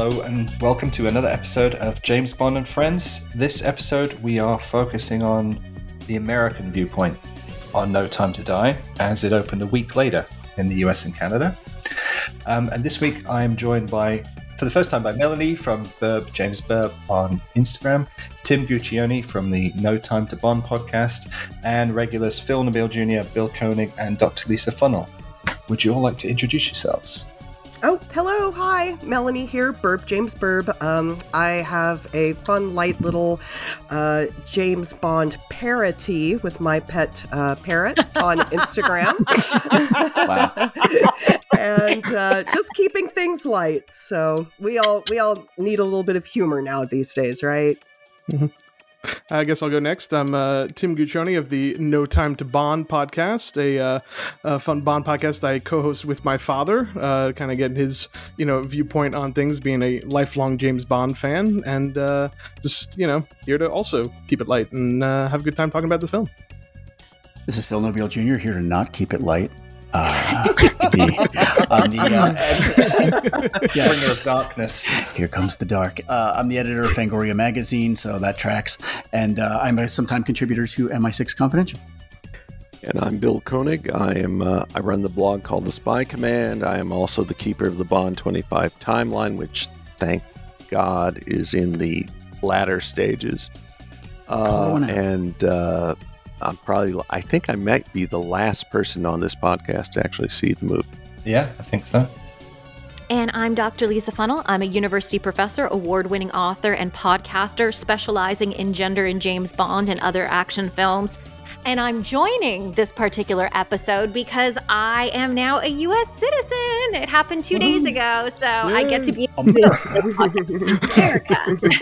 Hello and welcome to another episode of James Bond and Friends. This episode, we are focusing on the American viewpoint on No Time to Die, as it opened a week later in the US and Canada. Um, and this week, I am joined by, for the first time, by Melanie from Burb, James Burb on Instagram, Tim Guccione from the No Time to Bond podcast, and regulars Phil Nobile Jr., Bill Koenig, and Dr. Lisa Funnell. Would you all like to introduce yourselves? Oh, hello, hi, Melanie here, Burb, James Burb. Um, I have a fun, light little uh, James Bond parody with my pet uh, parrot on Instagram. Wow. and uh, just keeping things light. So we all we all need a little bit of humor now these days, right? I guess I'll go next. I'm uh, Tim Guccione of the No Time to Bond podcast, a, uh, a fun Bond podcast I co-host with my father, uh, kind of getting his you know viewpoint on things, being a lifelong James Bond fan, and uh, just you know here to also keep it light and uh, have a good time talking about this film. This is Phil Nobile Jr. here to not keep it light. Uh, the, on the, uh, Bringer of Darkness. here comes the dark. Uh, I'm the editor of Fangoria magazine, so that tracks. And uh, I'm a sometime contributor to MI6 Confidential. And I'm Bill Koenig. I am uh, I run the blog called The Spy Command. I am also the keeper of the Bond 25 timeline, which thank God is in the latter stages. Uh, and uh, I'm probably I think I might be the last person on this podcast to actually see the movie. Yeah, I think so. And I'm Dr. Lisa Funnell. I'm a university professor, award winning author, and podcaster specializing in gender in James Bond and other action films. And I'm joining this particular episode because I am now a US citizen. It happened two days ago. So I get to be America.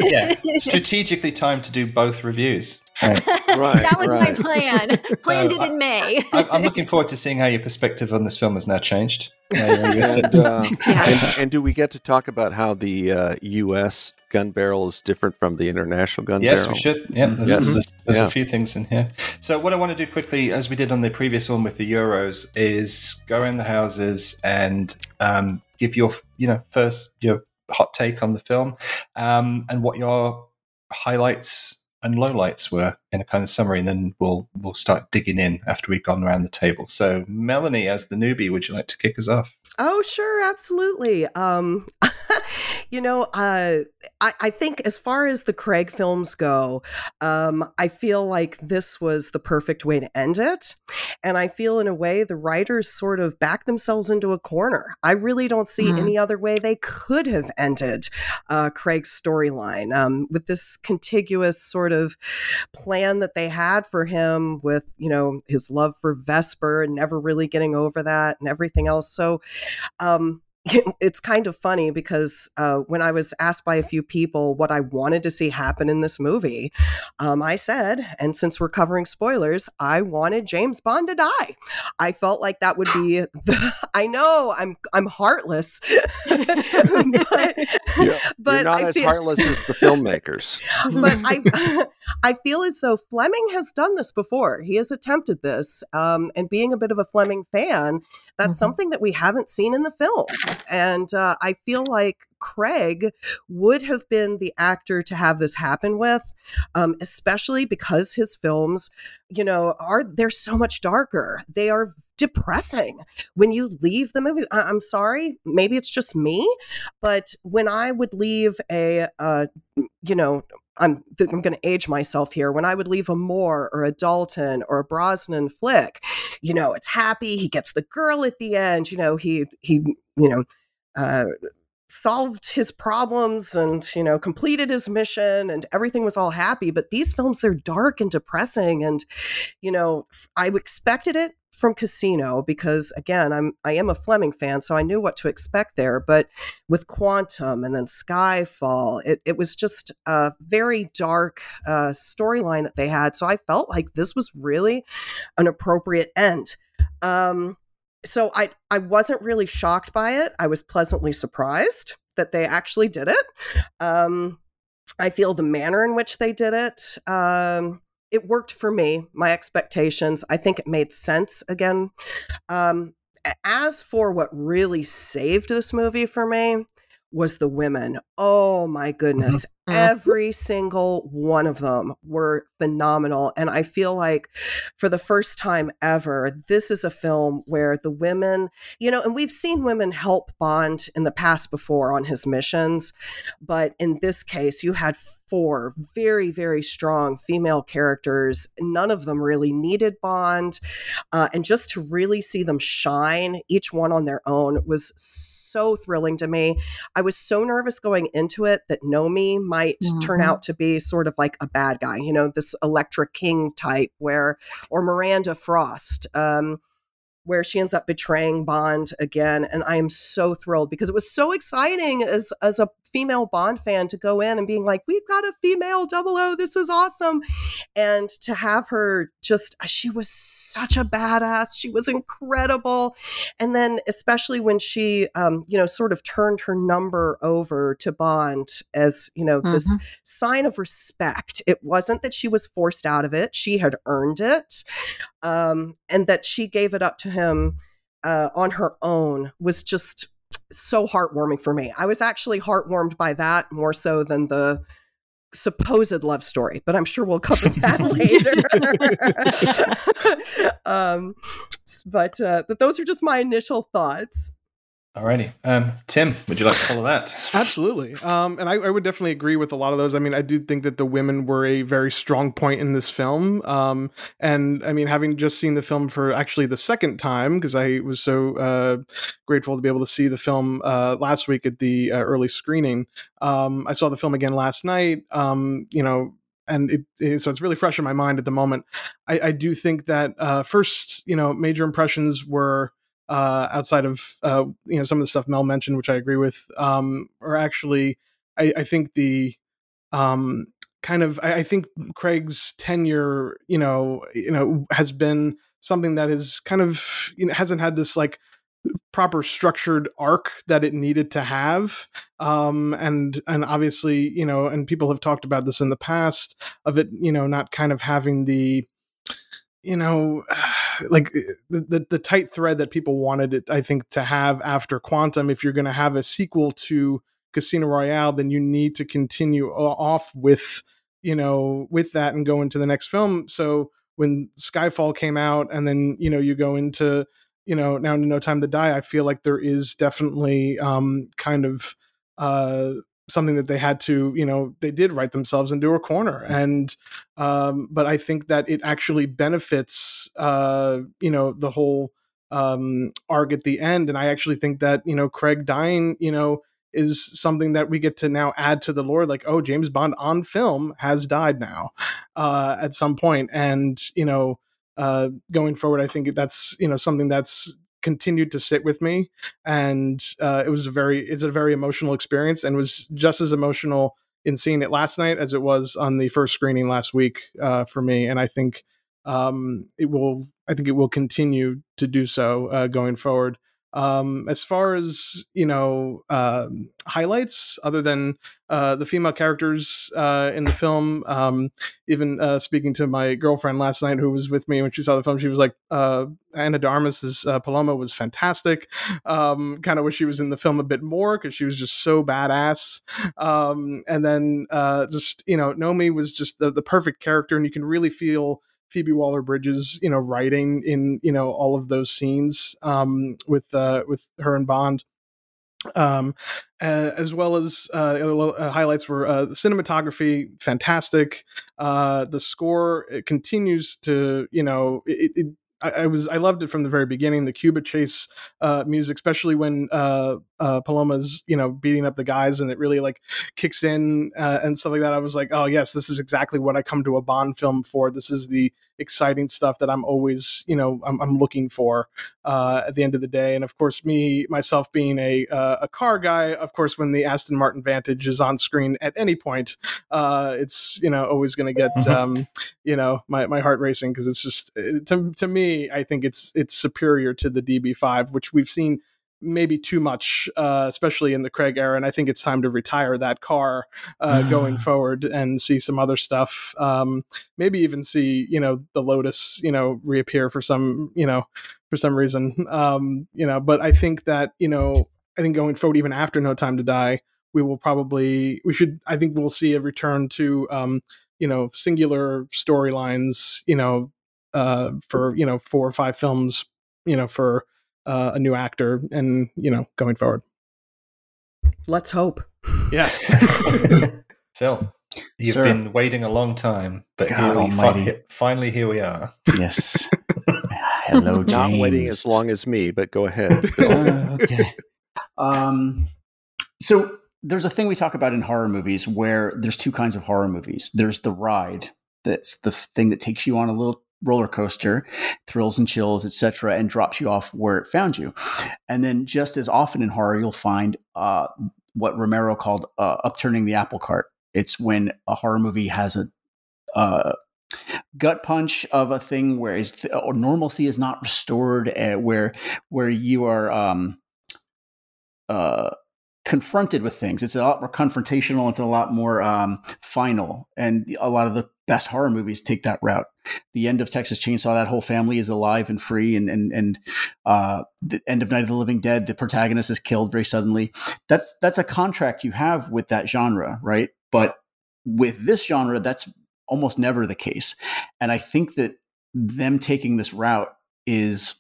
Yeah, strategically timed to do both reviews. Right. Right, that was right. my plan. Planned So, it in May. I- I'm looking forward to seeing how your perspective on this film has now changed. Now you're a US And, uh, Yeah. and, and do we get to talk about how the uh, U.S. gun barrel is different from the international gun Yes, barrel? Yes, we should. Yeah, there's, Yes. there's, there's Yeah. a few things in here. So, what I want to do quickly, as we did on the previous one with the Euros, is go in the houses and um, give your, you know, first your hot take on the film um, and what your highlights and lowlights were in a kind of summary, and then we'll we'll start digging in after we've gone around the table. So, Melanie, as the newbie, would you like to kick us off? Oh, sure, absolutely. Um, you know, uh, I, I think as far as the Craig films go, um, I feel like this was the perfect way to end it. And I feel, in a way, the writers sort of backed themselves into a corner. I really don't see Mhm. any other way they could have ended uh, Craig's storyline um, with this contiguous sort of plan that they had for him with, you know, his love for Vesper and never really getting over that and everything else. So, um, it's kind of funny because uh, when I was asked by a few people what I wanted to see happen in this movie, um, I said, and since we're covering spoilers, I wanted James Bond to die. I felt like that would be the. I know I'm I'm heartless, but Yeah, but You're not I as feel, heartless as the filmmakers. but I I feel as though Fleming has done this before. He has attempted this, um, and being a bit of a Fleming fan, that's Mhm. something that we haven't seen in the films. And uh, I feel like Craig would have been the actor to have this happen with, um, especially because his films, you know, are they're so much darker. They are depressing when you leave the movie. I- I'm sorry, maybe it's just me, but when I would leave a, uh, you know, I'm I'm going to age myself here. When I would leave a Moore or a Dalton or a Brosnan flick, you know, it's happy. He gets the girl at the end. You know, he he you know. Uh, solved his problems and you know completed his mission and everything was all happy but these films they're dark and depressing and you know i expected it from casino because again i'm i am a fleming fan so i knew what to expect there but with quantum and then skyfall it, it was just a very dark uh, storyline that they had so i felt like this was really an appropriate end um so I I wasn't really shocked by it. I was pleasantly surprised that they actually did it. Um, I feel the manner in which they did it. Um, it worked for me. My expectations. I think it made sense again. Um, as for what really saved this movie for me, was the women. Oh my goodness. Mhm. Every single one of them were phenomenal. And I feel like for the first time ever, this is a film where the women, you know, and we've seen women help Bond in the past before on his missions. But in this case, you had four very, very strong female characters. None of them really needed Bond. Uh, and just to really see them shine, each one on their own, was so thrilling to me. I was so nervous going into it that Nomi might turn Mhm. out to be sort of like a bad guy, you know, this Electra King type, where, or Miranda Frost. Um, where she ends up betraying Bond again, and I am so thrilled because it was so exciting as as a female Bond fan to go in and being like, "We've got a female double O, this is awesome," and to have her just she was such a badass, she was incredible, and then especially when she, um, you know, sort of turned her number over to Bond as you know this sign of respect. It wasn't that she was forced out of it; she had earned it um, and that she gave it up to him uh, on her own was just so heartwarming for me. I was actually heartwarmed by that more so than the supposed love story, but I'm sure we'll cover that later. um, but uh, but those are just my initial thoughts. Alrighty. Um, Tim, would you like to follow that? Absolutely. Um, and I, I would definitely agree with a lot of those. I mean, I do think that the women were a very strong point in this film. Um, and I mean, having just seen the film for actually the second time, because I was so uh, grateful to be able to see the film uh, last week at the uh, early screening. Um, I saw the film again last night. Um, you know, and it, it- so it's really fresh in my mind at the moment. I, I do think that uh, first, you know, major impressions were uh, outside of uh, you know some of the stuff Mel mentioned, which I agree with, um, are actually I, I think the um, kind of I, I think Craig's tenure, you know, you know, has been something that is kind of you know hasn't had this like proper structured arc that it needed to have. Um and and obviously you know and people have talked about this in the past of it you know not kind of having the you know like the, the the tight thread that people wanted it i think to have after quantum if you're going to have a sequel to casino royale then you need to continue off with you know with that and go into the next film. So when skyfall came out and then you know you go into you know now no time to die i feel like there is definitely um kind of uh something that they had to you know they did write themselves into a corner. And um but i think that it actually benefits uh you know the whole um arc at the end. And i actually think that you know craig dying you know is something that we get to now add to the lore like oh james bond on film has died now uh at some point. And you know uh going forward i think that's you know something that's continued to sit with me and uh it was a very it's a very emotional experience and was just as emotional in seeing it last night as it was on the first screening last week uh for me and i think um it will i think it will continue to do so uh going forward um as far as you know um highlights other than uh the female characters uh in the film um even uh speaking to my girlfriend last night who was with me when she saw the film she was like uh Ana de Armas's uh, paloma was fantastic. Um kind of wish she was in the film a bit more because she was just so badass. Um and then uh just you know nomi was just the, the perfect character and you can really feel Phoebe Waller-Bridge's, you know, writing in you know all of those scenes um, with uh, with her and Bond, um, uh, as well as uh, uh, highlights were uh, cinematography, fantastic. Uh, the score it continues to you know it. it I, was I loved it from the very beginning. The Cuba chase uh, music, especially when uh, uh, Paloma's you know beating up the guys, and it really like kicks in uh, and stuff like that. I was like, oh yes, this is exactly what I come to a Bond film for. This is the exciting stuff that I'm always you know I'm, I'm looking for uh, at the end of the day. And of course, me myself being a uh, a car guy, of course, when the Aston Martin Vantage is on screen at any point, uh, it's you know always going to get um, you know my, my heart racing because it's just it- to to me I think it's it's superior to the DB5, which we've seen maybe too much, uh, especially in the Craig era. And I think it's time to retire that car uh, going forward and see some other stuff. Um, maybe even see, you know, the Lotus, you know, reappear for some, you know, for some reason. Um, you know, but I think that, you know, I think going forward, even after No Time to Die, we will probably we should I think we'll see a return to um, you know singular storylines. You know, uh, for you know four or five films. You know, for uh, a new actor, and you know, going forward. Let's hope. Yes. Phil, you've Sir. been waiting a long time, but God here we almighty. fi- finally here we are. Yes. Hello, James. Not waiting as long as me, but go ahead. Uh, okay. Um, so there's a thing we talk about in horror movies where there's two kinds of horror movies. There's the ride, that's the thing that takes you on a little roller coaster, thrills and chills, etc., and drops you off where it found you. And then just as often in horror, you'll find uh, what Romero called uh, upturning the apple cart. It's when a horror movie has a uh, gut punch of a thing where is or normalcy is not restored, uh, where where you are um, uh, confronted with things. It's a lot more confrontational. It's a lot more um, final, and a lot of the best horror movies take that route. The end of Texas Chainsaw, that whole family is alive and free, and and and uh, the end of Night of the Living Dead, the protagonist is killed very suddenly. That's that's a contract you have with that genre, right? But with this genre, that's almost never the case, and I think that them taking this route is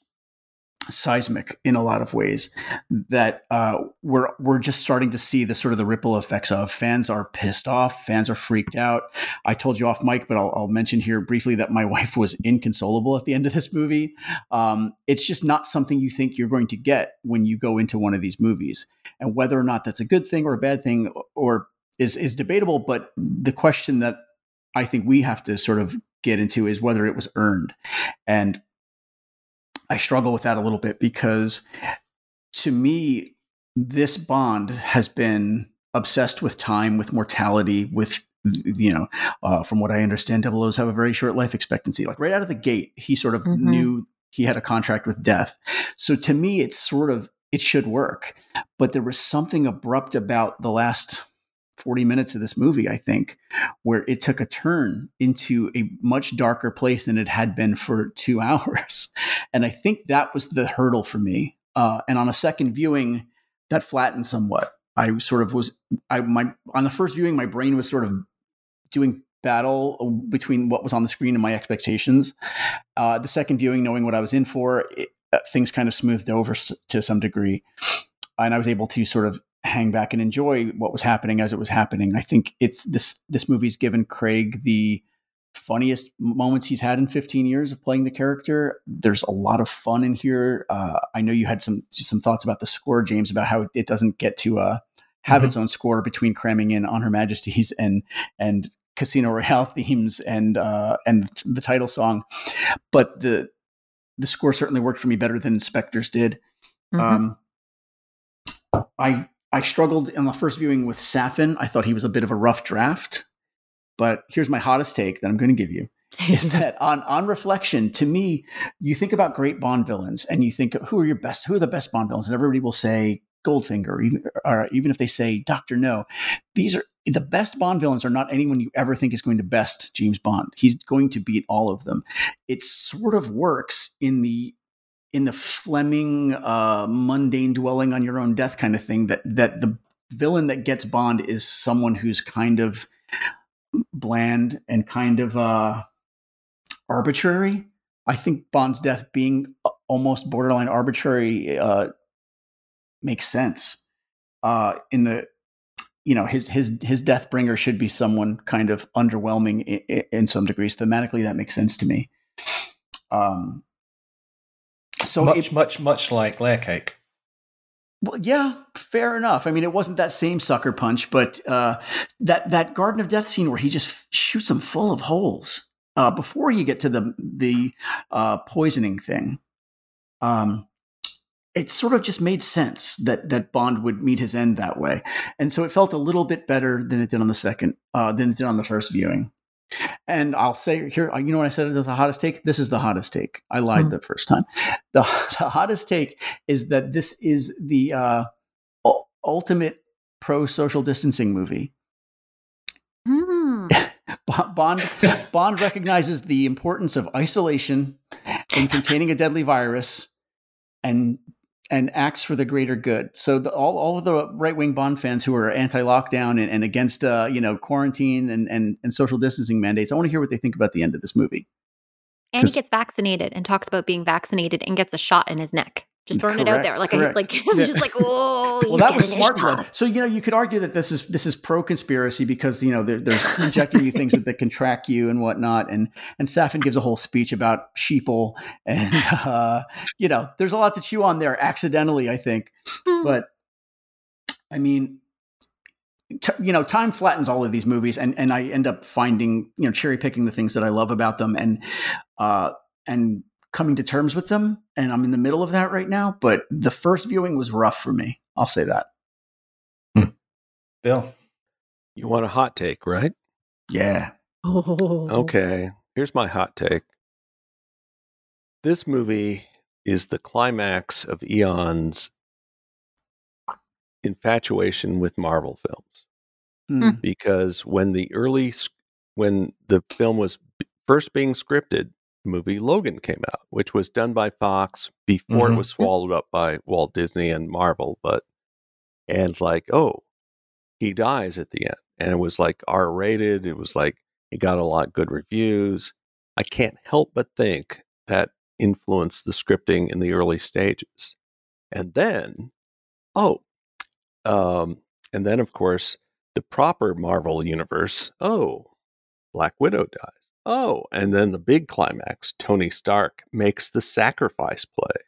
seismic in a lot of ways that uh, we're we're just starting to see the sort of the ripple effects of fans are pissed off fans are freaked out. I told you off mic but i'll, I'll mention here briefly that my wife was inconsolable at the end of this movie. Um, it's just not something you think you're going to get when you go into one of these movies. And whether or not that's a good thing or a bad thing or is is debatable but the question that i think we have to sort of get into is whether it was earned. And I struggle with that a little bit because to me, this bond has been obsessed with time, with mortality, with you know, uh, from what I understand, double O's have a very short life expectancy. Like right out of the gate, he sort of Mhm. knew he had a contract with death. So to me, it's sort of it should work. But there was something abrupt about the last 40 minutes of this movie, I think, where it took a turn into a much darker place than it had been for two hours. And I think that was the hurdle for me. Uh, and on a second viewing, that flattened somewhat. I sort of was, I my on the first viewing, my brain was sort of doing battle between what was on the screen and my expectations. Uh, the second viewing, knowing what I was in for, it, uh, things kind of smoothed over to some degree, and I was able to sort of hang back and enjoy what was happening as it was happening. I think it's this this movie's given Craig the funniest moments he's had in 15 years of playing the character. There's a lot of fun in here. Uh, I know you had some some thoughts about the score, James, about how it doesn't get to uh, have Mhm. its own score between cramming in on Her Majesty's and and Casino Royale themes and uh, and the title song, but the the score certainly worked for me better than Spectre's did. Mhm. Um, I I struggled in the first viewing with Safin. I thought he was a bit of a rough draft, but here's my hottest take that I'm going to give you is that on on reflection, to me, you think about great Bond villains and you think who are your best, who are the best Bond villains, and everybody will say Goldfinger, or even or even if they say Doctor No, these are the best Bond villains are not anyone you ever think is going to best James Bond. He's going to beat all of them. It sort of works in the in the Fleming uh, mundane dwelling on your own death kind of thing that that the villain that gets Bond is someone who's kind of bland and kind of uh, arbitrary. I think Bond's death being almost borderline arbitrary uh, makes sense. Uh, in the you know his his his death bringer should be someone kind of underwhelming in, in some degrees. Thematically, that makes sense to me. Um, so much, it- much, much like Layer Cake. well, yeah, fair enough. I mean, it wasn't that same sucker punch, but uh, that that Garden of Death scene where he just f- shoots him full of holes uh, before you get to the the uh, poisoning thing. Um, it sort of just made sense that that Bond would meet his end that way, and so it felt a little bit better than it did on the second uh, than it did on the first viewing. And I'll say here, you know, when I said it was the hottest take, this is the hottest take. I lied Hmm. the first time. The, the hottest take is that this is the uh, ultimate pro social distancing movie. Hmm. Bond Bond recognizes the importance of isolation in containing a deadly virus, and and acts for the greater good. So the, all, all of the right wing Bond fans who are anti lockdown and, and, against uh, you know quarantine and, and and social distancing mandates, I want to hear what they think about the end of this movie. And he gets vaccinated and talks about being vaccinated and gets a shot in his neck. Just throwing correct, it out there, like correct. I like I'm just like, oh. well, that was smart blood. So you know, you could argue that this is this is pro conspiracy because you know they're, they're injecting you things that can track you and whatnot. And and Safin gives a whole speech about sheeple, and uh, you know, there's a lot to chew on there accidentally, I think. Hmm. but I mean, T- you know, time flattens all of these movies, and and I end up finding you know cherry picking the things that I love about them, and uh, and coming to terms with them. And I'm in the middle of that right now. But the first viewing was rough for me. I'll say that. Hmm. Bill, you want a hot take, right? Yeah. oh. Okay. Here's my hot take. This movie is the climax of Eon's infatuation with Marvel films. Mm. Because when the early when the film was first being scripted, movie Logan came out, which was done by Fox before mm-hmm. it was swallowed up by Walt Disney and Marvel. But and like, oh, he dies at the end, and it was like R rated. It was like it got a lot of good reviews. I can't help but think that influenced the scripting in the early stages. And then, oh, um, and then of course the proper Marvel universe. Oh, Black Widow dies. Oh, and then the big climax Tony Stark makes the sacrifice play.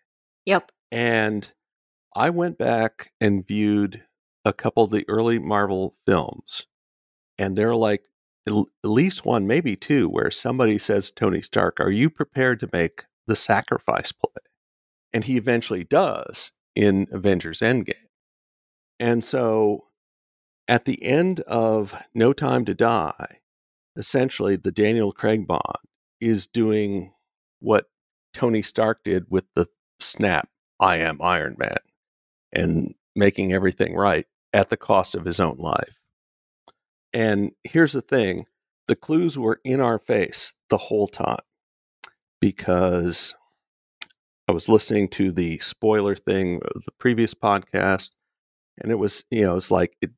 Yep. And I went back and viewed a couple of the early Marvel films, and they're like at least one, maybe two, where somebody says, Tony Stark, are you prepared to make the sacrifice play? And he eventually does in Avengers Endgame. And so at the end of No Time to Die, essentially the Daniel Craig Bond is doing what Tony Stark did with the snap, I am Iron Man, and making everything right at the cost of his own life. And here's the thing the clues were in our face the whole time because I was listening to the spoiler thing of the previous podcast, and it was, you know, it's like, it,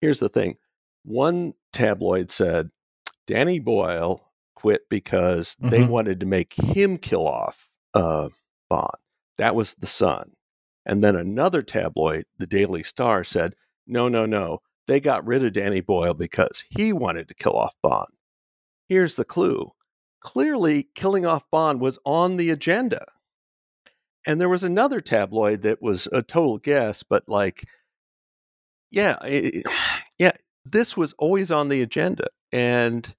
here's the thing. One tabloid said, Danny Boyle quit because mm-hmm. they wanted to make him kill off uh, Bond. That was the Sun. And then another tabloid, the Daily Star, said, no, no, no. They got rid of Danny Boyle because he wanted to kill off Bond. Here's the clue clearly, killing off Bond was on the agenda. And there was another tabloid that was a total guess, but like, yeah, it, yeah, this was always on the agenda and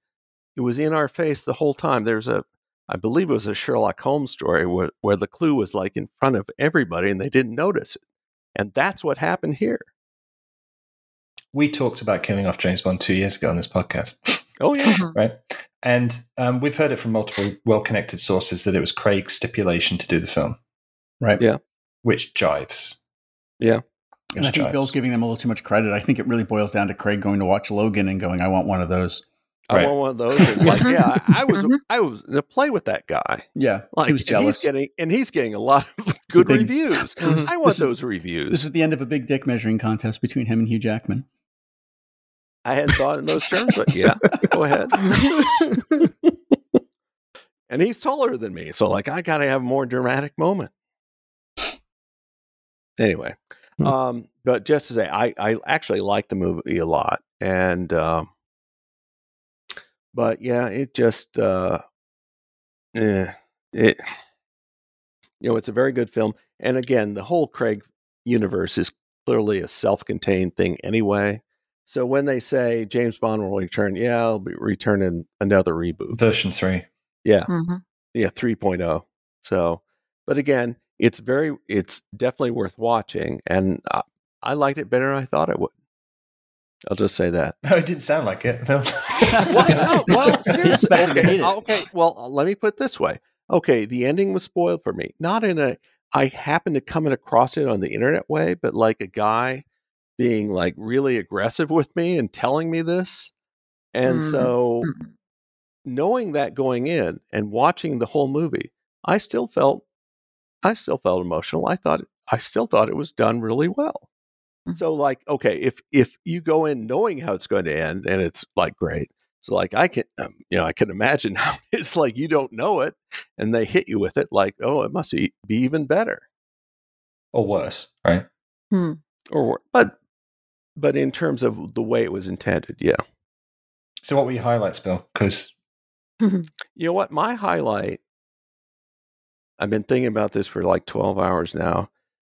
it was in our face the whole time. There's a, I believe it was a Sherlock Holmes story where, where the clue was like in front of everybody and they didn't notice it. And that's what happened here. We talked about killing off James Bond two years ago on this podcast. Oh, yeah. Mm-hmm. right. And um, we've heard it from multiple well connected sources that it was Craig's stipulation to do the film. Right. Yeah. Which jives. Yeah. And I think Bill's giving them a little too much credit. I think it really boils down to Craig going to watch Logan and going, "I want one of those." I right. want one of those. And like, yeah, I, I was, mm-hmm. I was to play with that guy. Yeah, like he and he's getting, and he's getting a lot of good big, reviews. I want those reviews. This is the end of a big dick measuring contest between him and Hugh Jackman. I hadn't thought in those terms, but yeah, go ahead. and he's taller than me, so like, I got to have a more dramatic moment. Anyway. Um, but just to say, I, I actually like the movie a lot. And, um, but yeah, it just, uh, eh, it, you know, it's a very good film. And again, the whole Craig universe is clearly a self contained thing anyway. So when they say James Bond will return, yeah, I'll be returning another reboot. Version 3. Yeah. Mm-hmm. Yeah, 3.0. So, but again, it's very it's definitely worth watching and I, I liked it better than I thought it would. I'll just say that. No, it didn't sound like it. well, no, well, seriously. Okay, okay, well, let me put it this way. Okay, the ending was spoiled for me. Not in a I happened to come across it on the internet way, but like a guy being like really aggressive with me and telling me this. And mm-hmm. so mm-hmm. knowing that going in and watching the whole movie, I still felt I still felt emotional. I thought I still thought it was done really well. Mhm. So like, okay, if if you go in knowing how it's going to end and it's like great. So like I can um, you know, I can imagine how it's like you don't know it and they hit you with it like, oh, it must be, be even better. Or worse, right? Hmm. Or worse. but but in terms of the way it was intended, yeah. So, what were your highlights, Bill? Because You know what? My highlight, I've been thinking about this for like 12 hours now,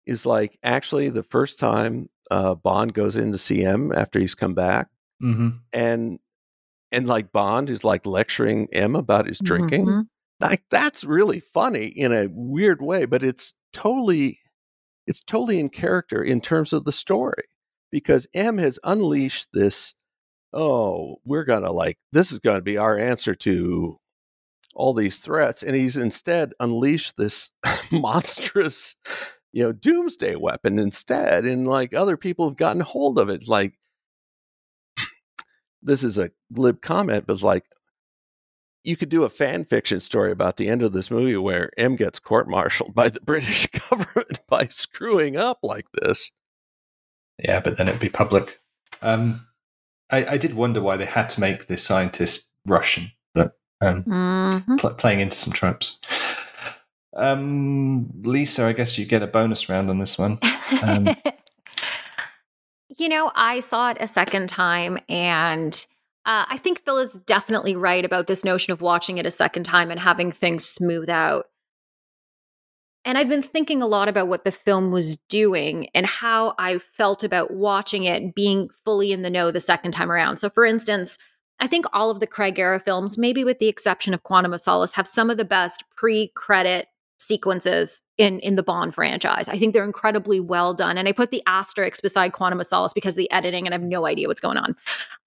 is like actually the first time uh, Bond goes into CM after he's come back. Mhm. And and like Bond is like lecturing M about his drinking. Mhm. Like that's really funny in a weird way, but it's totally it's totally in character in terms of the story because M has unleashed this oh, we're going to like this is going to be our answer to all these threats and he's instead unleashed this monstrous you know doomsday weapon instead and like other people have gotten hold of it like this is a glib comment but like you could do a fan fiction story about the end of this movie where M gets court-martialed by the British government by screwing up like this. yeah, but then it'd be public. Um, I, I did wonder why they had to make the scientist Russian, but um, Mhm. pl- playing into some tropes. Um, Lisa, I guess you get a bonus round on this one. Um, you know, I saw it a second time, and uh, I think Phil is definitely right about this notion of watching it a second time and having things smooth out. And I've been thinking a lot about what the film was doing and how I felt about watching it being fully in the know the second time around. So, for instance, I think all of the Craig era films, maybe with the exception of Quantum of Solace, have some of the best pre-credit sequences in in the Bond franchise. I think they're incredibly well done, and I put the asterisk beside Quantum of Solace because the editing, and I have no idea what's going on.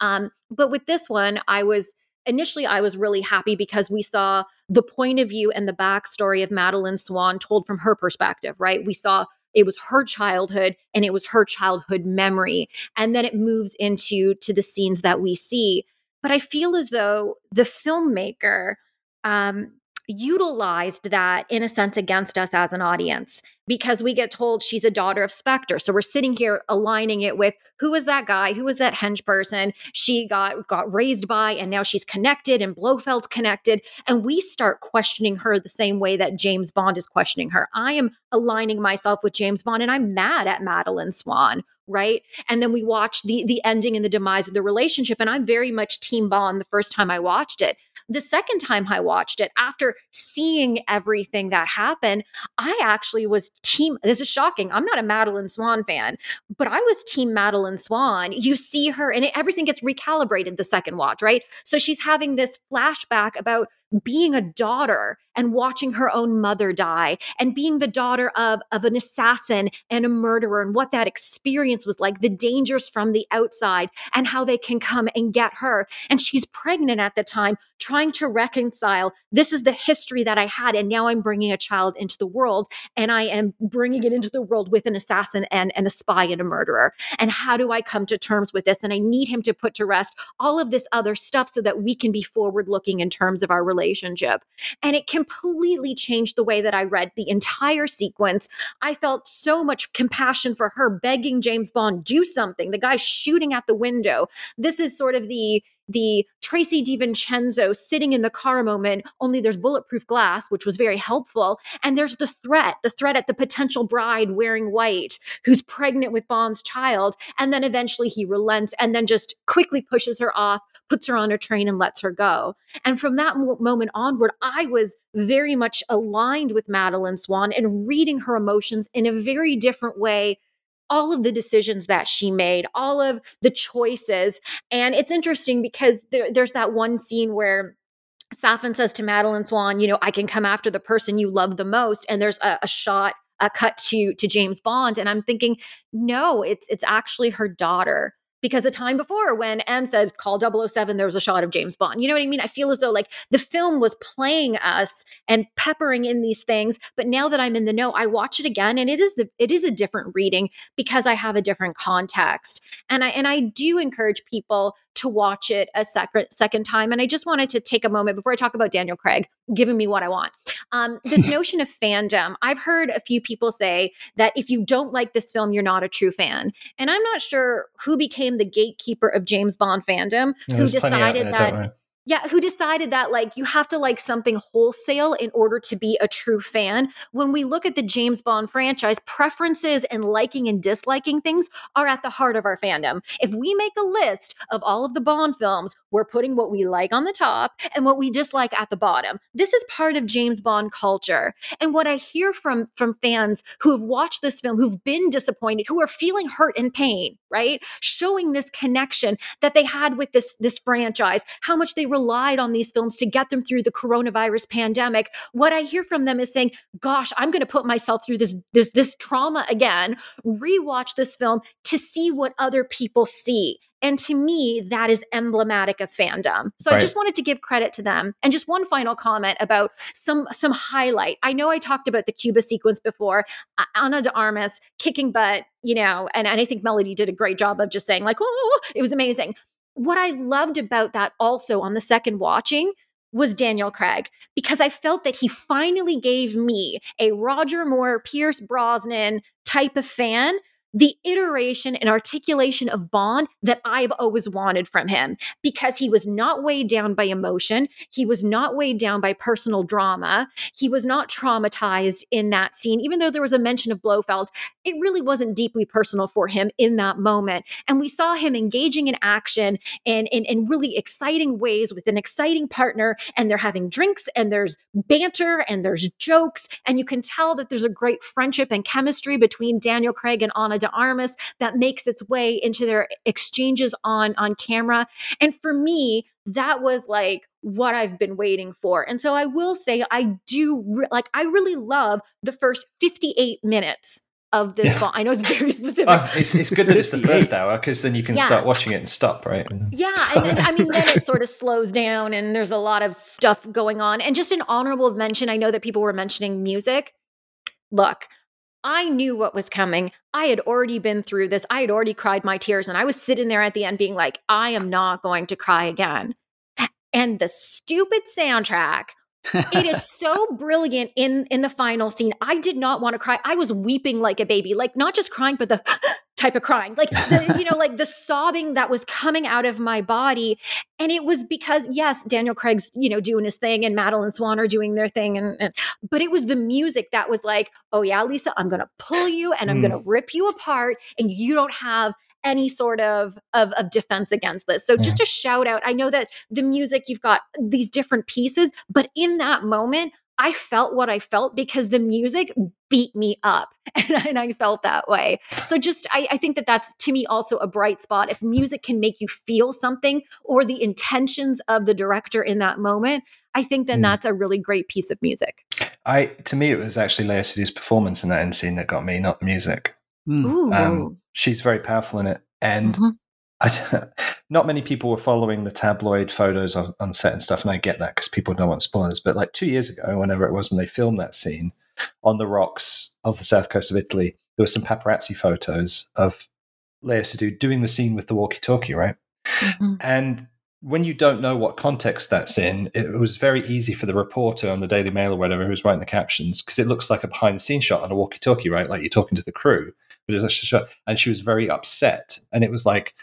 Um, but with this one, I was initially I was really happy because we saw the point of view and the backstory of Madeleine Swann told from her perspective. Right, we saw it was her childhood and it was her childhood memory and then it moves into to the scenes that we see but i feel as though the filmmaker um, utilized that in a sense against us as an audience because we get told she's a daughter of Spectre. So we're sitting here aligning it with who is that guy? Who is that hench person? She got got raised by and now she's connected and Blofeld's connected and we start questioning her the same way that James Bond is questioning her. I am aligning myself with James Bond and I'm mad at Madeleine Swann, right? And then we watch the the ending and the demise of the relationship and I'm very much team Bond the first time I watched it. The second time I watched it after seeing everything that happened, I actually was team this is shocking. I'm not a Madeleine Swann fan, but I was team Madeleine Swann. You see her and it, everything gets recalibrated the second watch, right? So she's having this flashback about being a daughter and watching her own mother die and being the daughter of of an assassin and a murderer and what that experience was like the dangers from the outside and how they can come and get her and she's pregnant at the time trying to reconcile this is the history that I had and now I'm bringing a child into the world and I am bringing it into the world with an assassin and, and a spy and a murderer. And how do I come to terms with this? And I need him to put to rest all of this other stuff so that we can be forward looking in terms of our relationship. And it completely changed the way that I read the entire sequence. I felt so much compassion for her begging James Bond, do something. The guy shooting at the window. This is sort of the the Tracy di Vicenzo sitting in the car moment, only there's bulletproof glass, which was very helpful. And there's the threat, the threat at the potential bride wearing white who's pregnant with Bond's child. And then eventually he relents and then just quickly pushes her off, puts her on a train, and lets her go. And from that moment onward, I was very much aligned with Madeleine Swann and reading her emotions in a very different way all of the decisions that she made, all of the choices. And it's interesting because there, there's that one scene where Safin says to Madeleine Swann, you know, I can come after the person you love the most. And there's a, a shot, a cut to to James Bond. And I'm thinking, no, it's it's actually her daughter. Because the time before, when M says call 007, there was a shot of James Bond. You know what I mean? I feel as though like the film was playing us and peppering in these things. But now that I'm in the know, I watch it again, and it is a, it is a different reading because I have a different context. And I and I do encourage people to watch it a second second time. And I just wanted to take a moment before I talk about Daniel Craig giving me what I want. Um, this notion of fandom, I've heard a few people say that if you don't like this film, you're not a true fan. And I'm not sure who became the gatekeeper of James Bond fandom, Yeah, who out decided there, that. Yeah, who decided that like you have to like something wholesale in order to be a true fan? When we look at the James Bond franchise, preferences and liking and disliking things are at the heart of our fandom. If we make a list of all of the Bond films, we're putting what we like on the top and what we dislike at the bottom. This is part of James Bond culture. And what I hear from from fans who have watched this film, who've been disappointed, who are feeling hurt and pain, right? Showing this connection that they had with this this franchise, how much they relied on these films to get them through the coronavirus pandemic. What I hear from them is saying, "Gosh, I'm going to put myself through this this this trauma again, rewatch this film to see what other people see." And to me, that is emblematic of fandom. So I just wanted to give credit to them. And just one final comment about some some highlight. I know I talked about the Cuba sequence before. Ana de Armas kicking butt, you know, and, and I think Melody did a great job of just saying, like, oh, oh, oh it was amazing. What I loved about that also on the second watching was Daniel Craig because I felt that he finally gave me a Roger Moore, Pierce Brosnan type of fan the iteration and articulation of Bond that I've always wanted from him because he was not weighed down by emotion. He was not weighed down by personal drama. He was not traumatized in that scene. Even though there was a mention of Blofeld, it really wasn't deeply personal for him in that moment. And we saw him engaging in action and in, in really exciting ways with an exciting partner. And they're having drinks and there's banter and there's jokes. And you can tell that there's a great friendship and chemistry between Daniel Craig and Ana de Armas that makes its way into their exchanges on, on camera. And for me, that was like what I've been waiting for. And so I will say, I do re- like, I really love the first 58 minutes of this Yeah. Bond. I know it's very specific. Oh, it's, it's good that it's the first hour because then you can Yeah. start watching it and stop, right? Yeah, and then, I mean, then it sort of slows down, and there's a lot of stuff going on. And just an honorable mention, I know that people were mentioning music. Look, I knew what was coming. I had already been through this. I had already cried my tears, and I was sitting there at the end, being like, "I am not going to cry again." And the stupid soundtrack it is so brilliant in in the final scene. I did not want to cry. I was weeping like a baby, like not just crying, but the type of crying, like the, you know, like the sobbing that was coming out of my body. And it was because yes, Daniel Craig's you know doing his thing, and Madeleine Swann are doing their thing, and, and but it was the music that was like, oh yeah, Lisa, I'm gonna pull you and I'm Mm. gonna rip you apart, and you don't have any sort of, of of defense against this. So just a shout out. I know that the music you've got these different pieces, but in that moment, I felt what I felt because the music beat me up, and, I- and I felt that way. So just I, I think that that's to me also a bright spot. If music can make you feel something or the intentions of the director in that moment, I think then Mm. that's a really great piece of music. I to me it was actually Léa Seydoux's performance in that end scene that got me, not the music. Ooh. Um, she's very powerful in it, and Mhm. I, not many people were following the tabloid photos on, on set and stuff, and I get that because people don't want spoilers. But like two years ago, whenever it was when they filmed that scene on the rocks of the south coast of Italy, there were some paparazzi photos of Léa Seydoux doing the scene with the walkie-talkie, right? Mhm. And when you don't know what context that's in, it was very easy for the reporter on the Daily Mail or whatever who's writing the captions because it looks like a behind the scenes shot on a walkie talkie, right? Like you're talking to the crew. But it was actually a shot. And she was very upset. And it was like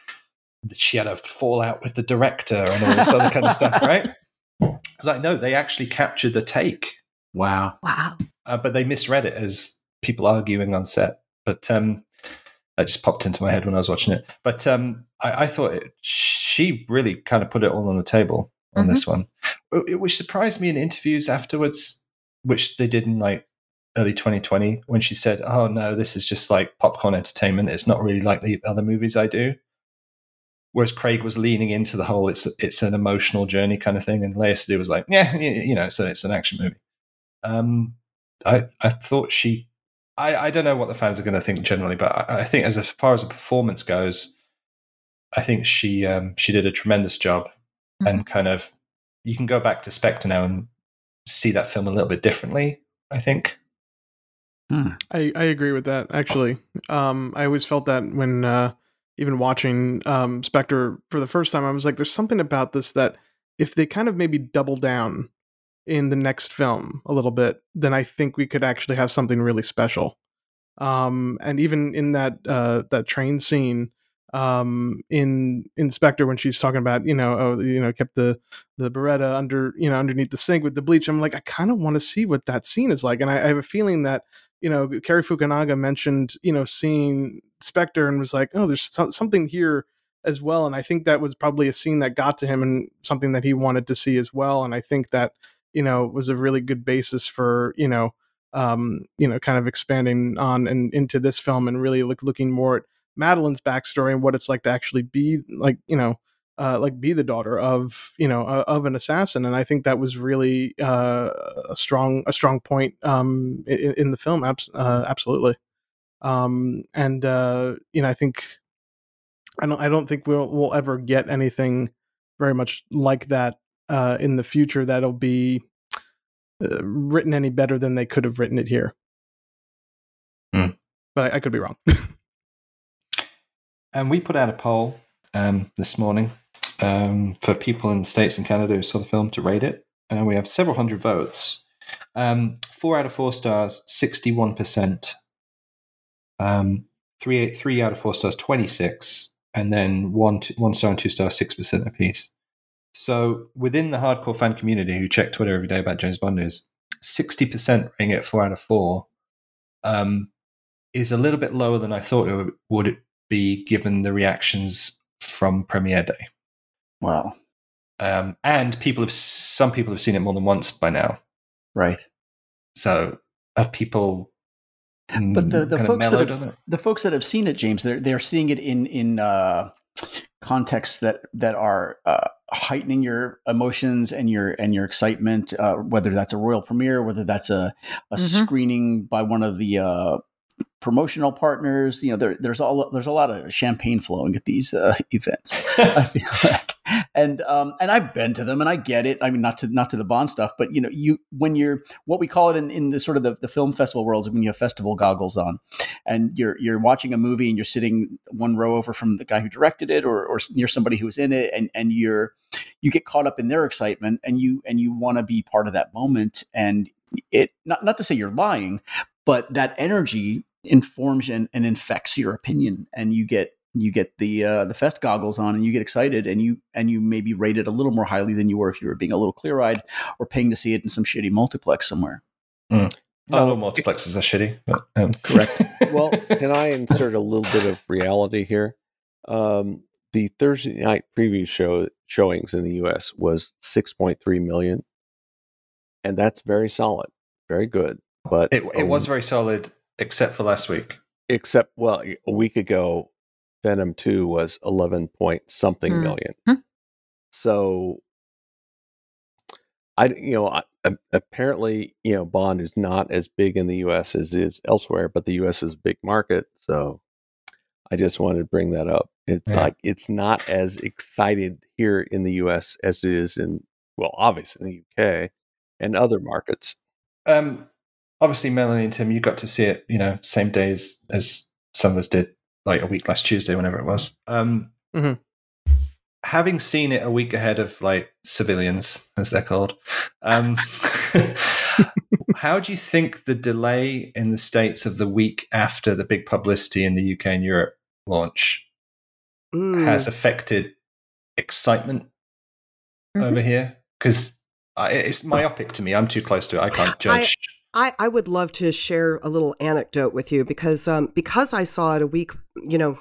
she had a fallout with the director and all this other kind of stuff, right? It's like, no, they actually captured the take, Wow. Wow. uh, but they misread it as people arguing on set. But um, that just popped into my head when I was watching it. But um, I, I thought it, she really kind of put it all on the table on this one, which surprised me in interviews afterwards, which they did in like early 2020 when she said, "Oh no, this is just like popcorn entertainment. It's not really like the other movies I do." Whereas Craig was leaning into the whole "it's it's an emotional journey" kind of thing, and Léa Seydoux was like, "Yeah, you know, so it's an action movie." Um, I I thought she, I I don't know what the fans are going to think generally, but I, I think as far as the performance goes, I think she um she did a tremendous job, and kind of you can go back to Spectre now and see that film a little bit differently. I think. I, I agree with that actually. Um, I always felt that when uh, even watching um, Spectre for the first time, I was like, "There's something about this that if they kind of maybe double down in the next film a little bit, then I think we could actually have something really special. Um, and even in that uh, that train scene um, in Spectre when she's talking about you know oh you know kept the the Beretta under you know underneath the sink with the bleach. I'm like I kind of want to see what that scene is like, and I, I have a feeling that you know Cary Fukunaga mentioned you know seeing Spectre and was like oh there's so- something here as well, and I think that was probably a scene that got to him and something that he wanted to see as well, and I think that you know was a really good basis for you know um, you know, kind of expanding on and into this film and really look, looking more at Madeleine's backstory and what it's like to actually be like, you know, uh, like be the daughter of you know uh, of an assassin, and I think that was really uh, a strong a strong point um, in, in the film. Abs- uh, absolutely, um, and uh, you know I think I don't I don't think we'll we'll ever get anything very much like that uh, in the future. That'll be uh, written any better than they could have written it here. Hmm. But I, I, could be wrong. and we put out a poll um, this morning um, for people in the States and Canada who saw the film to rate it. And we have several hundred votes. Um, four out of four stars, 61%. Um, three, three out of four stars, 26. And then one, two, one star and two stars, 6% apiece. So within the hardcore fan community who check Twitter every day about James Bond news, 60% rating it four out of four um, is a little bit lower than I thought it would be given the reactions from premiere day. Wow. Um, and people have some people have seen it more than once by now. Right. So have people but the, the folks that have, the folks that have seen it, James, they're they're seeing it in in uh, contexts that that are uh, heightening your emotions and your and your excitement, uh, whether that's a royal premiere, whether that's a, a mm-hmm. screening by one of the uh, promotional partners. You know, there, there's all there's a lot of champagne flowing at these uh, events. I feel like, and um, and I've been to them, and I get it. I mean, not to not to the Bond stuff, but you know, you when you're what we call it in, in the sort of the, the film festival world is when you have festival goggles on, and you're you're watching a movie and you're sitting one row over from the guy who directed it, or or near somebody who was in it, and and you're you get caught up in their excitement, and you and you want to be part of that moment, and it not not to say you're lying, but that energy informs and, and infects your opinion and you get you get the uh, the fest goggles on and you get excited and you and you maybe rate it a little more highly than you were if you were being a little clear eyed or paying to see it in some shitty multiplex somewhere. Mm. Oh, multiplexes are shitty. But, um. Correct. well, can I insert a little bit of reality here? Um, the Thursday night preview show showings in the U.S. was 6.3 million, and that's very solid, very good. But it, it was very solid except for last week. Except, well, a week ago, Venom 2 was 11 point something mm. million. Hmm. So, I, you know, I, apparently, you know, Bond is not as big in the US as it is elsewhere, but the US is a big market. So, I just wanted to bring that up. It's yeah. like it's not as excited here in the US as it is in, well, obviously in the UK and other markets. Um, obviously, Melanie and Tim, you got to see it, you know, same day as, as some of us did, like a week last Tuesday, whenever it was. Um, mm-hmm. Having seen it a week ahead of like civilians, as they're called, um, how do you think the delay in the states of the week after the big publicity in the UK and Europe launch mm. has affected excitement mm-hmm. over here? Because it's myopic to me. I'm too close to it. I can't judge. I, I, I would love to share a little anecdote with you because um, because I saw it a week, you know,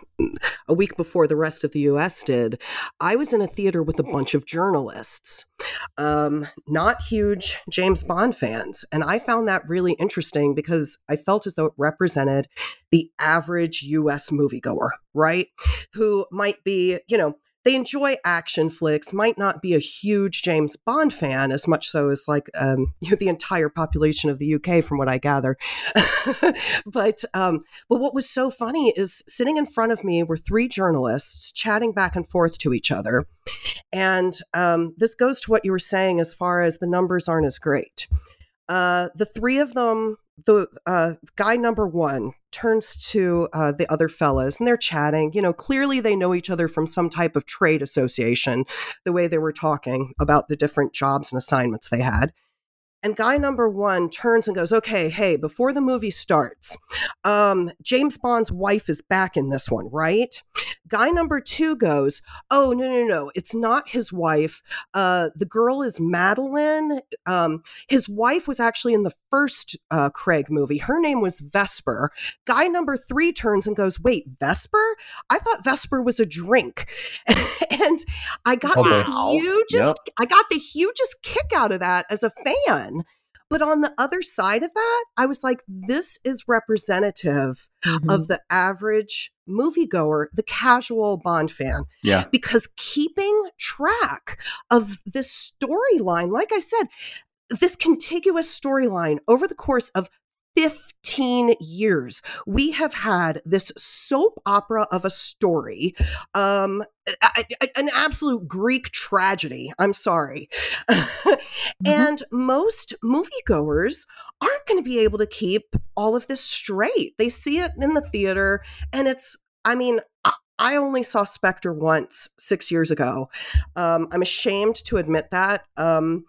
a week before the rest of the U.S. did. I was in a theater with a bunch of journalists, um, not huge James Bond fans, and I found that really interesting because I felt as though it represented the average U.S. moviegoer, right? Who might be, you know they enjoy action flicks, might not be a huge James Bond fan as much so as like um, the entire population of the UK, from what I gather. but um, but what was so funny is sitting in front of me were three journalists chatting back and forth to each other, and um, this goes to what you were saying as far as the numbers aren't as great. Uh, the three of them the uh, guy number one turns to uh, the other fellas and they're chatting. You know, clearly they know each other from some type of trade association, the way they were talking about the different jobs and assignments they had. And guy number one turns and goes, "Okay, hey, before the movie starts, um, James Bond's wife is back in this one, right?" Guy number two goes, "Oh no, no, no, it's not his wife. Uh, the girl is Madeleine. Um, his wife was actually in the first uh, Craig movie. Her name was Vesper." Guy number three turns and goes, "Wait, Vesper? I thought Vesper was a drink," and I got the hugest, I got the hugest kick out of that as a fan. But on the other side of that, I was like, this is representative mm-hmm. of the average moviegoer, the casual Bond fan, Yeah. because keeping track of this storyline, like I said, this contiguous storyline over the course of 15 years, we have had this soap opera of a story, um, a- a- an absolute Greek tragedy. I'm sorry. And most moviegoers aren't going to be able to keep all of this straight. They see it in the theater, and it's, I mean, I- I only saw Spectre once six years ago. Um, I'm ashamed to admit that. Um,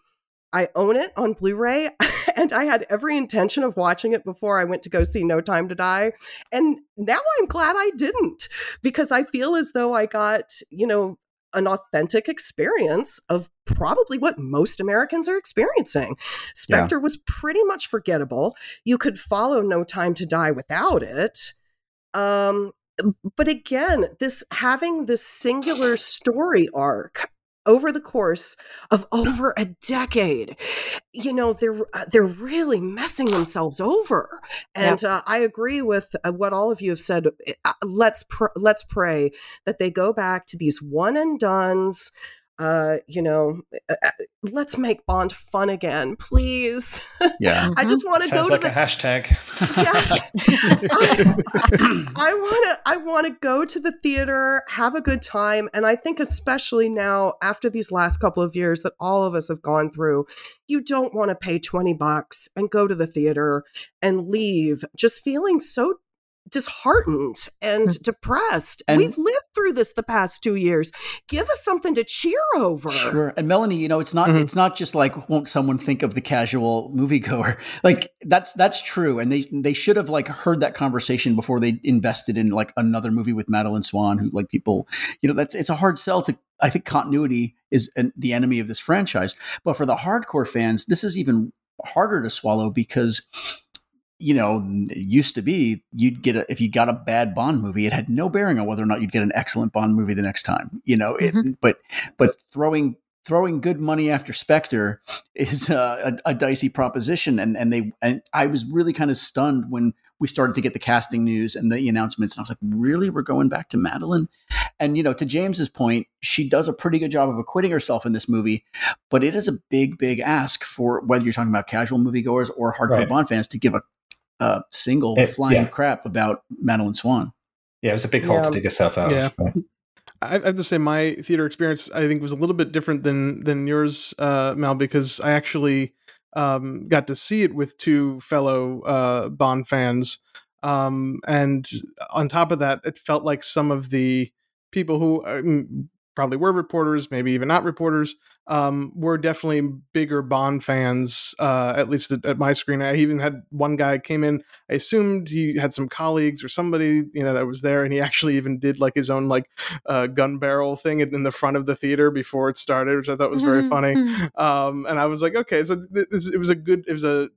I own it on Blu ray, and I had every intention of watching it before I went to go see No Time to Die. And now I'm glad I didn't because I feel as though I got, you know, an authentic experience of probably what most Americans are experiencing. Spectre was pretty much forgettable. You could follow No Time to Die without it. Um, but again, this having this singular story arc over the course of over a decade, you know, they're uh, they're really messing themselves over. And uh, I agree with uh, what all of you have said. Uh, let's pr- let's pray that they go back to these one and dones. Uh, you know, uh, uh, let's make Bond fun again, please. Yeah. I just want to go to like the a hashtag. I want to I want to go to the theater, have a good time, and I think especially now after these last couple of years that all of us have gone through, you don't want to pay 20 bucks and go to the theater and leave just feeling so disheartened and depressed. And- We've lived through this the past 2 years. Give us something to cheer over. Sure. And Melanie, you know, it's not Mhm. it's not just like won't someone think of the casual moviegoer. Like that's that's true. And they they should have like heard that conversation before they invested in like another movie with Madeleine Swann, who like people, you know, that's it's a hard sell to I think continuity is an, the enemy of this franchise. But for the hardcore fans, this is even harder to swallow because you know, it used to be you'd get a, if you got a bad Bond movie, it had no bearing on whether or not you'd get an excellent Bond movie the next time. You know, it, mm-hmm. but but throwing throwing good money after Spectre is a, a, a dicey proposition, and and they and I was really kind of stunned when we started to get the casting news and the announcements, and I was like, really, we're going back to Madeleine, and you know, to James's point, she does a pretty good job of acquitting herself in this movie, but it is a big, big ask for whether you're talking about casual moviegoers or hardcore Right. Bond fans to give a, a single It- flying yeah. crap about Madeleine Swann. Yeah, it was a big hole Yeah. to dig yourself out. Yeah. of. I I have to say my theater experience I think was a little bit different than than yours, uh, Mal, because I actually um, got to see it with two fellow uh, Bond fans, um, and on top of that, it felt like some of the people who uh, probably were reporters, maybe even not reporters, um, were definitely bigger Bond fans. Uh, at least at, at my screen, I even had one guy came in. I assumed he had some colleagues or somebody you know that was there, and he actually even did like his own like uh, gun barrel thing in, the front of the theater before it started, which I thought was very Mhm, funny. mhm. Um, and I was like, okay, so th- this, it was a good, it was a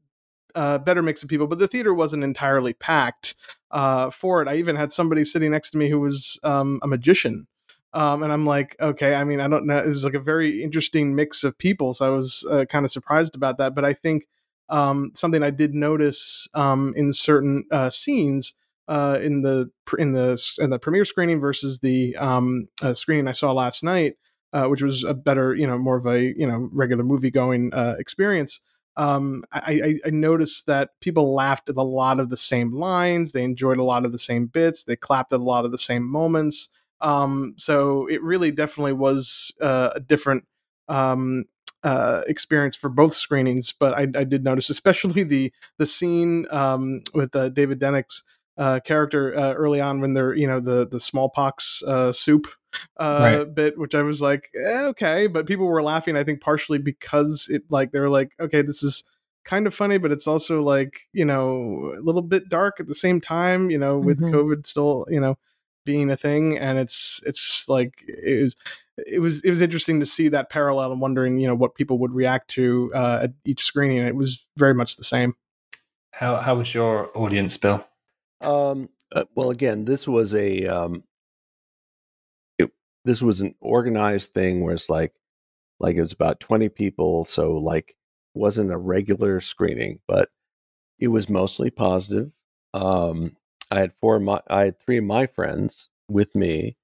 uh, better mix of people, but the theater wasn't entirely packed uh, for it. I even had somebody sitting next to me who was um, a magician. Um, and I'm like, okay, I mean, I don't know. It was like a very interesting mix of people. So I was uh, kind of surprised about that. But I think um, something I did notice um, in certain uh, scenes uh, in the in the in the premiere screening versus the um, uh, screening I saw last night, uh, which was a better, you know, more of a you know regular movie going uh, experience. Um, I, I, I noticed that people laughed at a lot of the same lines. They enjoyed a lot of the same bits. They clapped at a lot of the same moments. Um, so it really definitely was uh, a different um, uh, experience for both screenings. But I, I did notice, especially the the scene um, with uh, David Dencik's uh, character uh, early on when they're you know the the smallpox uh, soup uh, Right. bit, which I was like, eh, okay, but people were laughing. I think partially because it like they're like, okay, this is kind of funny, but it's also like you know a little bit dark at the same time. You know, with Mhm. COVID still you know being a thing, and it's it's just like it was. It was it was interesting to see that parallel and wondering you know what people would react to uh, at each screening. It was very much the same. How how was your audience, Bill? Um, uh, well, again, this was a um, it, this was an organized thing where it's like like it was about twenty people, so like wasn't a regular screening, but it was mostly positive. Um, I had four my I had three of my friends with me,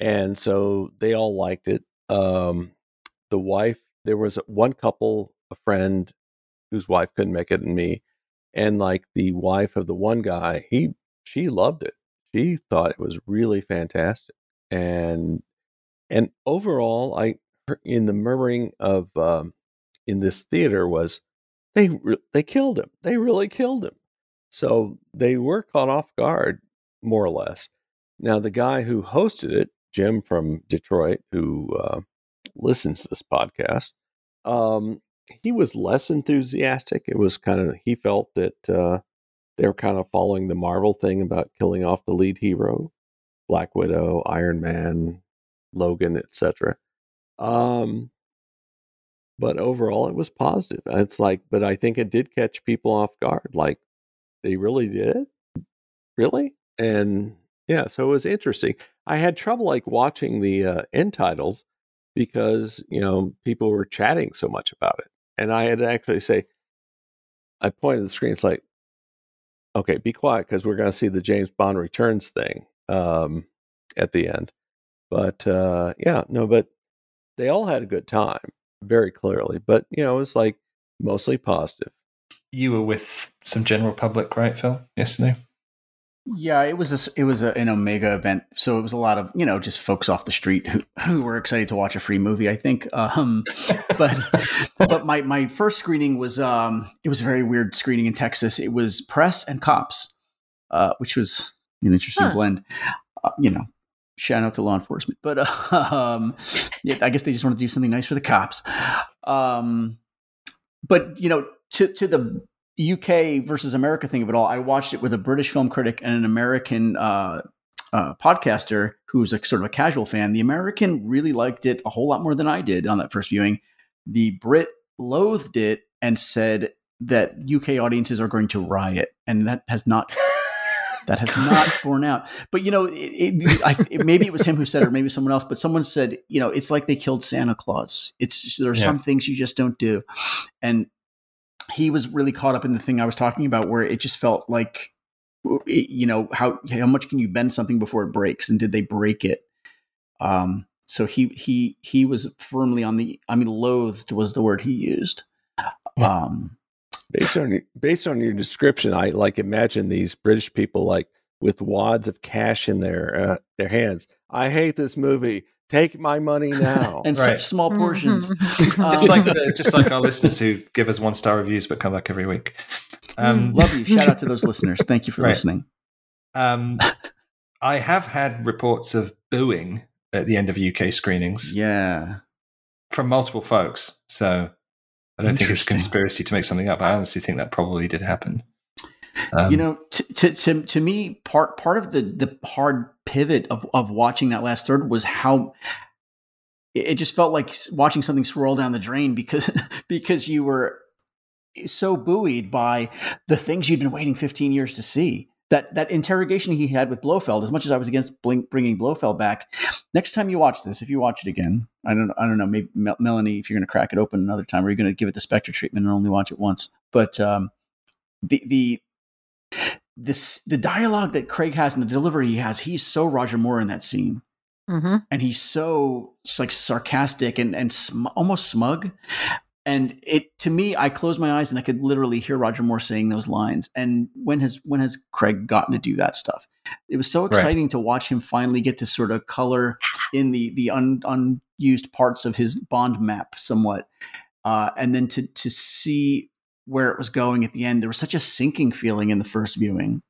and so they all liked it. Um, the wife, there was one couple, a friend whose wife couldn't make it, and me, and like the wife of the one guy, he she loved it. She thought it was really fantastic, and and overall, I in the murmuring of um, in this theater was they they killed him. They really killed him. So they were caught off guard, more or less. Now the guy who hosted it, Jim from Detroit, who uh, listens to this podcast, um, he was less enthusiastic. It was kind of he felt that uh, they were kind of following the Marvel thing about killing off the lead hero, Black Widow, Iron Man, Logan, etc. Um, but overall, it was positive. It's like, but I think it did catch people off guard. Like they really did, really, and yeah. So it was interesting. I had trouble like watching the uh, end titles because you know people were chatting so much about it, and I had to actually say, I pointed the screen. It's like, okay, be quiet because we're going to see the James Bond Returns thing um, at the end. But uh, yeah, no, but they all had a good time, very clearly. But you know, it was like mostly positive. You were with some general public, right, Phil? Yesterday. Yeah, it was a, it was a, an Omega event, so it was a lot of you know just folks off the street who, who were excited to watch a free movie. I think, um, but but my my first screening was um, it was a very weird screening in Texas. It was press and cops, uh, which was an interesting Huh. blend. Uh, you know, shout out to law enforcement, but uh, um, yeah, I guess they just want to do something nice for the cops. Um, but you know, to to the UK versus America thing of it all, I watched it with a British film critic and an American uh, uh, podcaster who's a sort of a casual fan. The American really liked it a whole lot more than I did on that first viewing. The Brit loathed it and said that UK audiences are going to riot, and that has not. That has not borne out, but you know, it, it, I, it, maybe it was him who said, it, or maybe someone else. But someone said, you know, it's like they killed Santa Claus. It's there are Yeah. some things you just don't do, and he was really caught up in the thing I was talking about, where it just felt like, you know, how how much can you bend something before it breaks, and did they break it? Um, so he he he was firmly on the. I mean, loathed was the word he used. Um, Based on based on your description, I like imagine these British people like with wads of cash in their uh, their hands. I hate this movie. Take my money now. and Right. such small portions. Mhm. just Um, like the, just like our listeners who give us one star reviews but come back every week. Um, Love you. Shout out to those listeners. Thank you for Right. listening. um, I have had reports of booing at the end of UK screenings Yeah. from multiple folks. So I don't think it's a conspiracy to make something up. I honestly think that probably did happen. Um, you know, t- to to to me, part part of the the hard pivot of of watching that last third was how it just felt like watching something swirl down the drain because because you were so buoyed by the things you'd been waiting 15 years to see. That that interrogation he had with Blofeld, as much as I was against bringing Blofeld back, next time you watch this, if you watch it again, I don't I don't know, maybe Mel- Melanie, if you're going to crack it open another time, or you're going to give it the Spectre treatment and only watch it once, but um, the the this the dialogue that Craig has and the delivery he has, he's so Roger Moore in that scene, Mhm. and he's so like sarcastic and and sm- almost smug. And it to me, I closed my eyes and I could literally hear Roger Moore saying those lines. And when has when has Craig gotten to do that stuff? It was so Right. exciting to watch him finally get to sort of color in the the un, unused parts of his Bond map somewhat, uh, and then to to see where it was going at the end. There was such a sinking feeling in the first viewing.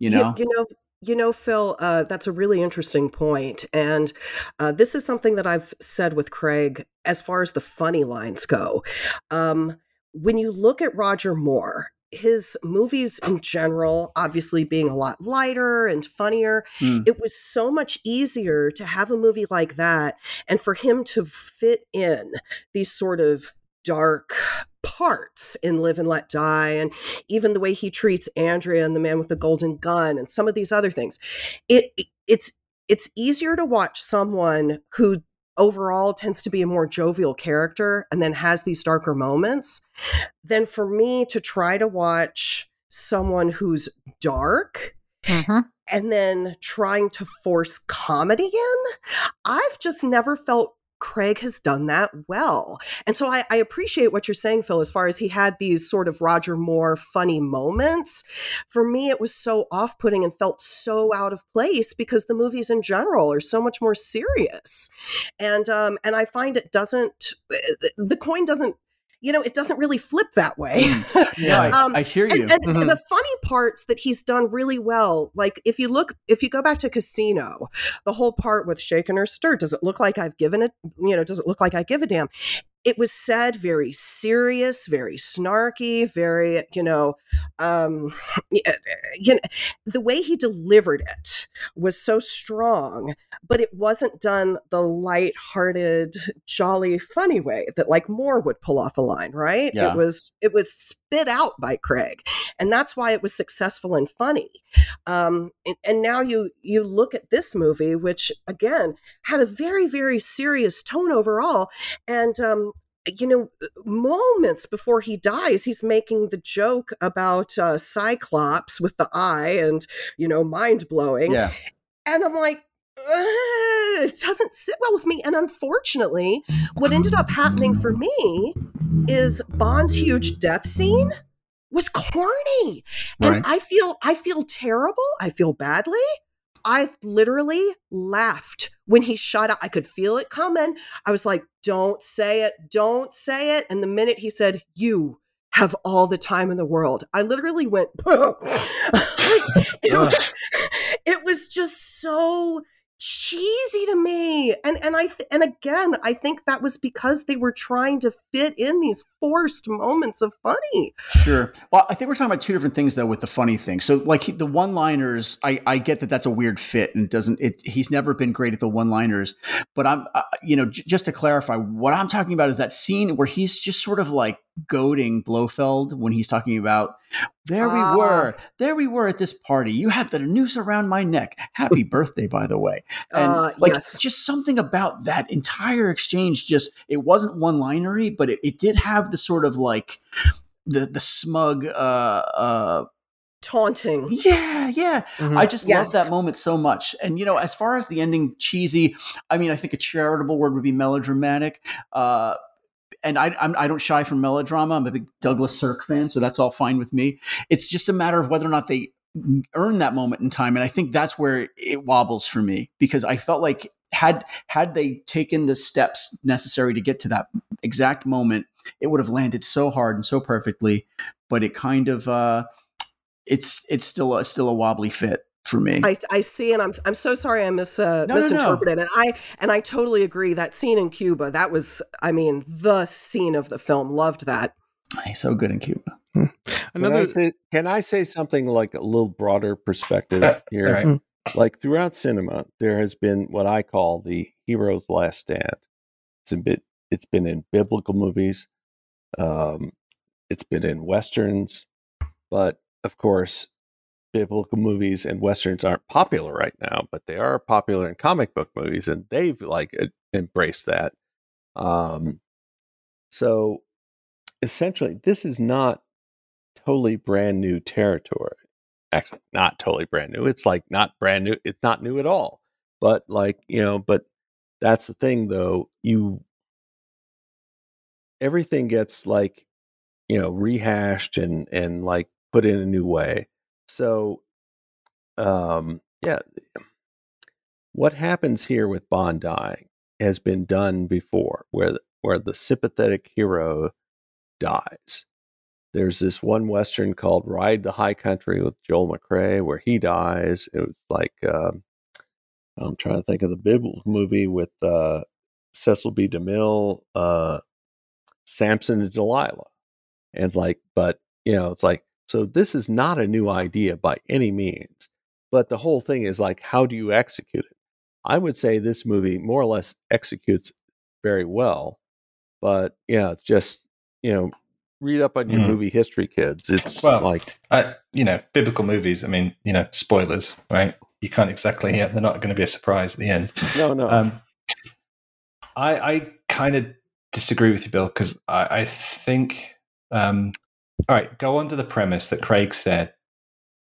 You know, you know, you know, Phil. Uh, that's a really interesting point, and uh, this is something that I've said with Craig as far as the funny lines go. Um, when you look at Roger Moore, his movies in general, obviously being a lot lighter and funnier, Mm. it was so much easier to have a movie like that and for him to fit in these sort of dark parts in Live and Let Die, and even the way he treats Andrea and the man with the golden gun, and some of these other things. It it's it's easier to watch someone who overall tends to be a more jovial character and then has these darker moments than for me to try to watch someone who's dark Mhm. and then trying to force comedy in. I've just never felt Craig has done that well. And so I, I appreciate what you're saying, Phil, as far as he had these sort of Roger Moore funny moments. For me, it was so off putting and felt so out of place because the movies in general are so much more serious. And um, and I find it doesn't the coin doesn't you know, it doesn't really flip that way. Yeah, I, Um, I hear you. And, and Mhm. the funny parts that he's done really well, like if you look, if you go back to Casino, the whole part with shaken or stirred, does it look like I've given it, you know, does it look like I give a damn? It was said very serious, very snarky, very, you know, um, you know, the way he delivered it was so strong, but it wasn't done the light-hearted, jolly, funny way that like Moore would pull off a line, right? Yeah. It was it was spit out by Craig, and that's why it was successful and funny. Um, and, and now you you look at this movie, which again had a very very serious tone overall, and um, you know, moments before he dies, he's making the joke about uh, Cyclops with the eye and, you know, mind blowing. yeah. And I'm like, "Ugh, it doesn't sit well with me. And unfortunately, what ended up happening for me is Bond's huge death scene was corny. Right. And I feel I feel terrible. I feel badly. I literally laughed when he shot out. I could feel it coming. I was like, don't say it, don't say it. And the minute he said, you have all the time in the world, I literally went, it, was, it was just so cheesy to me and and i and again i think that was because they were trying to fit in these forced moments of funny Sure. Well, I think we're talking about two different things though with the funny thing. So like he- the one-liners, I, I get that that's a weird fit and doesn't it he's never been great at the one-liners, but I'm uh, you know j- just to clarify what I'm talking about is that scene where he's just sort of like goading Blofeld when he's talking about there we Ah. were. There we were at this party. You had the noose around my neck. Happy birthday by the way. And Uh, like yes. just something about that entire exchange just it wasn't one-linery, but it, it did have the sort of like the the smug uh uh taunting yeah yeah Mhm. i just Yes. love that moment so much and you know as far as the ending cheesy i mean i think a charitable word would be melodramatic uh and I, I'm, I don't shy from melodrama. I'm a big Douglas Sirk fan, so that's all fine with me. It's just a matter of whether or not they earn that moment in time, and I think that's where it wobbles for me because I felt like had had they taken the steps necessary to get to that exact moment, it would have landed so hard and so perfectly. But it kind of uh, it's it's still a, still a wobbly fit for me. I, I see, and I'm I'm so sorry I mis uh, No, no, no. misinterpreted, and I and I totally agree. That scene in Cuba, that was, I mean, the scene of the film. Loved that. He's so good in Cuba. Can Another I, say, can I say something like a little broader perspective here? All right. Like throughout cinema, there has been what I call the hero's last stand. It's a bit. It's been in biblical movies. Um, it's been in westerns, but of course, biblical movies and westerns aren't popular right now. But they are popular in comic book movies, and they've like embraced that. Um, so essentially, this is not totally brand new territory. Actually, not totally brand new. It's like not brand new. It's not new at all. But like, you know, but that's the thing though. You, everything gets like, you know, rehashed and, and like put in a new way. So, um, yeah, what happens here with Bond dying has been done before where, where the sympathetic hero dies there's this one western called Ride the High Country with Joel McCrea where he dies. It was like um, I'm trying to think of the biblical movie with uh, Cecil B. DeMille, uh, Samson and Delilah. And like, but you know, it's like, so this is not a new idea by any means. But the whole thing is like, how do you execute it? I would say this movie more or less executes very well. But yeah, it's just, you know, read up on your Mm. movie history, kids. It's Well, like, Uh, you know, biblical movies. I mean, you know, spoilers, right? You can't exactly. Yeah, they're not going to be a surprise at the end. no, no. Um, I I kind of disagree with you, Bill, because I, I think. Um, all right, go on to the premise that Craig said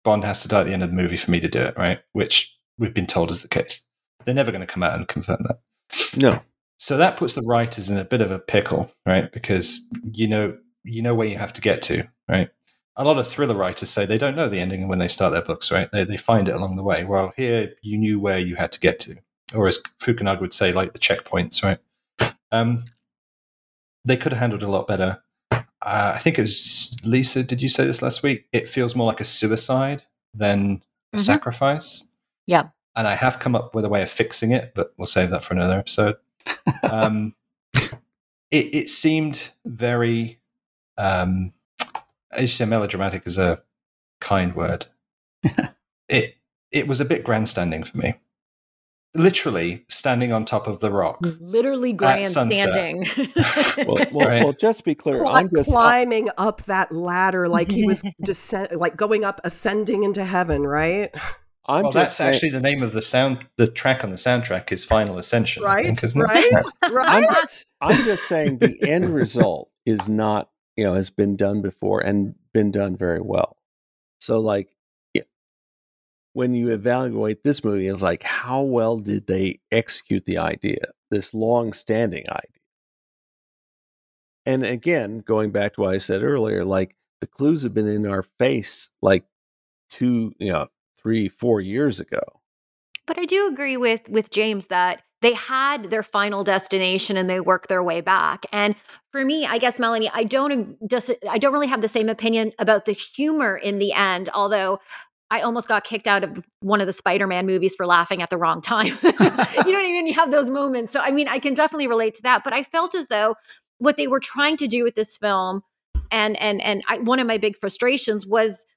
Bond has to die at the end of the movie for me to do it, right? Which we've been told is the case. They're never going to come out and confirm that. no. So that puts the writers in a bit of a pickle, right? Because you know you know where you have to get to, right? A lot of thriller writers say they don't know the ending when they start their books, right? They they find it along the way. Well, here you knew where you had to get to, or as Fukunaga would say, like the checkpoints, right? Um, they could have handled it a lot better. Uh, I think it was Lisa. Did you say this last week? It feels more like a suicide than a Mhm. sacrifice. Yeah. And I have come up with a way of fixing it, but we'll save that for another episode um, it, it seemed very, um, I should say melodramatic is a kind word. it it was a bit grandstanding for me. Literally standing on top of the rock. Literally grandstanding. Well, well, Right. well, just to be clear, Cli- I'm just uh, climbing up that ladder like he was descend, like going up, ascending into heaven, right? I'm well, just that's saying- actually the name of the sound. The track on the soundtrack is "Final Ascension." Right, think, right, right. I'm just saying the end result is not, you know, has been done before and been done very well. So, like, yeah, when you evaluate this movie, it's like, how well did they execute the idea, this long standing idea? And again, going back to what I said earlier, like, the clues have been in our face like two, you know, three, four years ago. But I do agree with with James that they had their final destination and they work their way back. And for me, I guess Melanie, I don't I don't really have the same opinion about the humor in the end, although I almost got kicked out of one of the Spider-Man movies for laughing at the wrong time. you know what I mean? You have those moments. So I mean, I can definitely relate to that, but I felt as though what they were trying to do with this film and and and I, one of my big frustrations was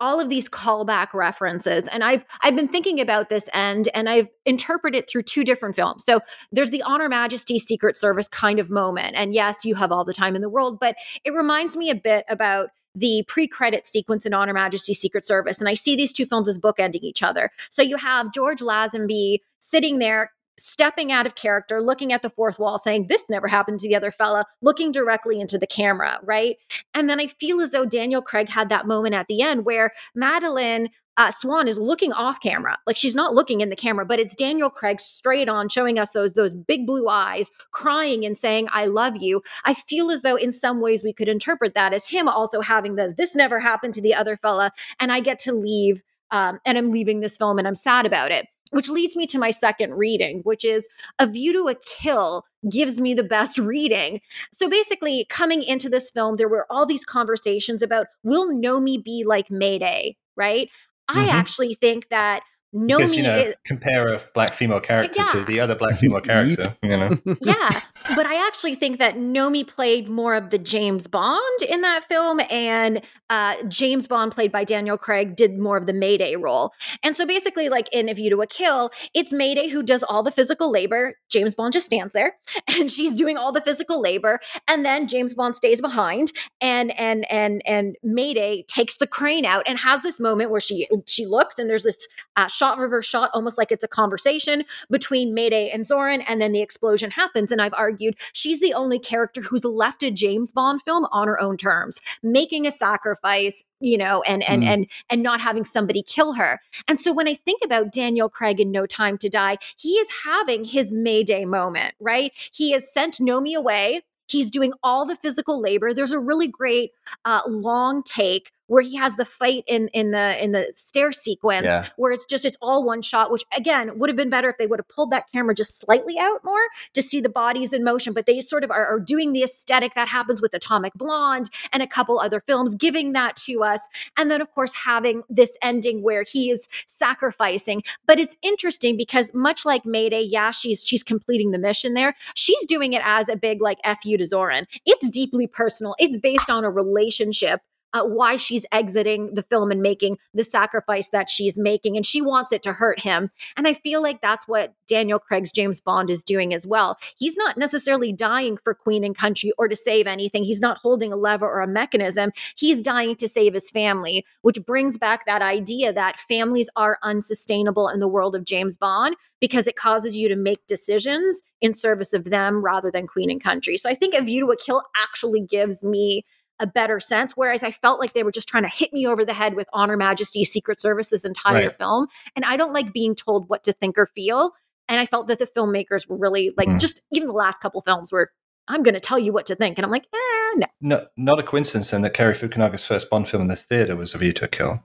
all of these callback references and i've i've been thinking about this end and i've interpreted it through two different films so there's the honor majesty secret service kind of moment and yes you have all the time in the world but it reminds me a bit about the pre-credit sequence in honor majesty secret service and i see these two films as bookending each other. So you have george lazenby sitting there stepping out of character looking at the fourth wall saying this never happened to the other fella looking directly into the camera right and then I feel as though Daniel Craig had that moment at the end where Madeleine uh, Swann is looking off camera, like she's not looking in the camera, but it's Daniel Craig straight on, showing us those those big blue eyes, crying and saying "I love you." I feel as though in some ways we could interpret that as him also having the "this never happened to the other fella," and I get to leave, um, and I'm leaving this film, and I'm sad about it. Which leads me to my second reading, which is A View to a Kill gives me the best reading so basically, coming into this film, there were all these conversations about will Nomi be like Mayday, right? I Mhm. actually think that Nomi Because you know, is, compare a black female character Yeah. to the other black female character. You know, yeah, but I actually think that Nomi played more of the James Bond in that film, and uh, James Bond, played by Daniel Craig, did more of the Mayday role. And so basically, like in A View to a Kill, it's Mayday who does all the physical labor. James Bond just stands there, and she's doing all the physical labor, and then James Bond stays behind, and and and and Mayday takes the crane out and has this moment where she she looks, and there's this uh, shot reverse shot, almost like it's a conversation between Mayday and Zorin, and then the explosion happens. And I've argued she's the only character who's left a James Bond film on her own terms, making a sacrifice, you know, and and Mm. and and not having somebody kill her. And so when I think about Daniel Craig in No Time to Die, he is having his Mayday moment, right? He has sent Nomi away. He's doing all the physical labor. There's a really great uh, long take where he has the fight in in the in the stair sequence Yeah. where it's just it's all one shot which again would have been better if they would have pulled that camera just slightly out more to see the bodies in motion but they sort of are, are doing the aesthetic that happens with atomic blonde and a couple other films giving that to us. And then of course having this ending where he is sacrificing. But it's interesting because much like mayday yeah she's she's completing the mission there. She's doing it as a big like fu to zorin. It's deeply personal. It's based on a relationship uh, why she's exiting the film and making the sacrifice that she's making and she wants it to hurt him. And i feel like that's what daniel craig's james bond is doing as well. He's not necessarily dying for queen and country or to save anything. He's not holding a lever or a mechanism. He's dying to save his family which brings back that idea that families are unsustainable in the world of james bond because it causes you to make decisions in service of them rather than queen and country. So i think a view to a kill actually gives me a better sense. Whereas I felt like they were just trying to hit me over the head with honor, majesty, secret service this entire Right. film. And I don't like being told what to think or feel. And I felt that the filmmakers were really like, Mm. just even the last couple films were, I'm going to tell you what to think. And I'm like, eh, no. No, not a coincidence then that Cary Fukunaga's first Bond film in the theater was A View to a Kill.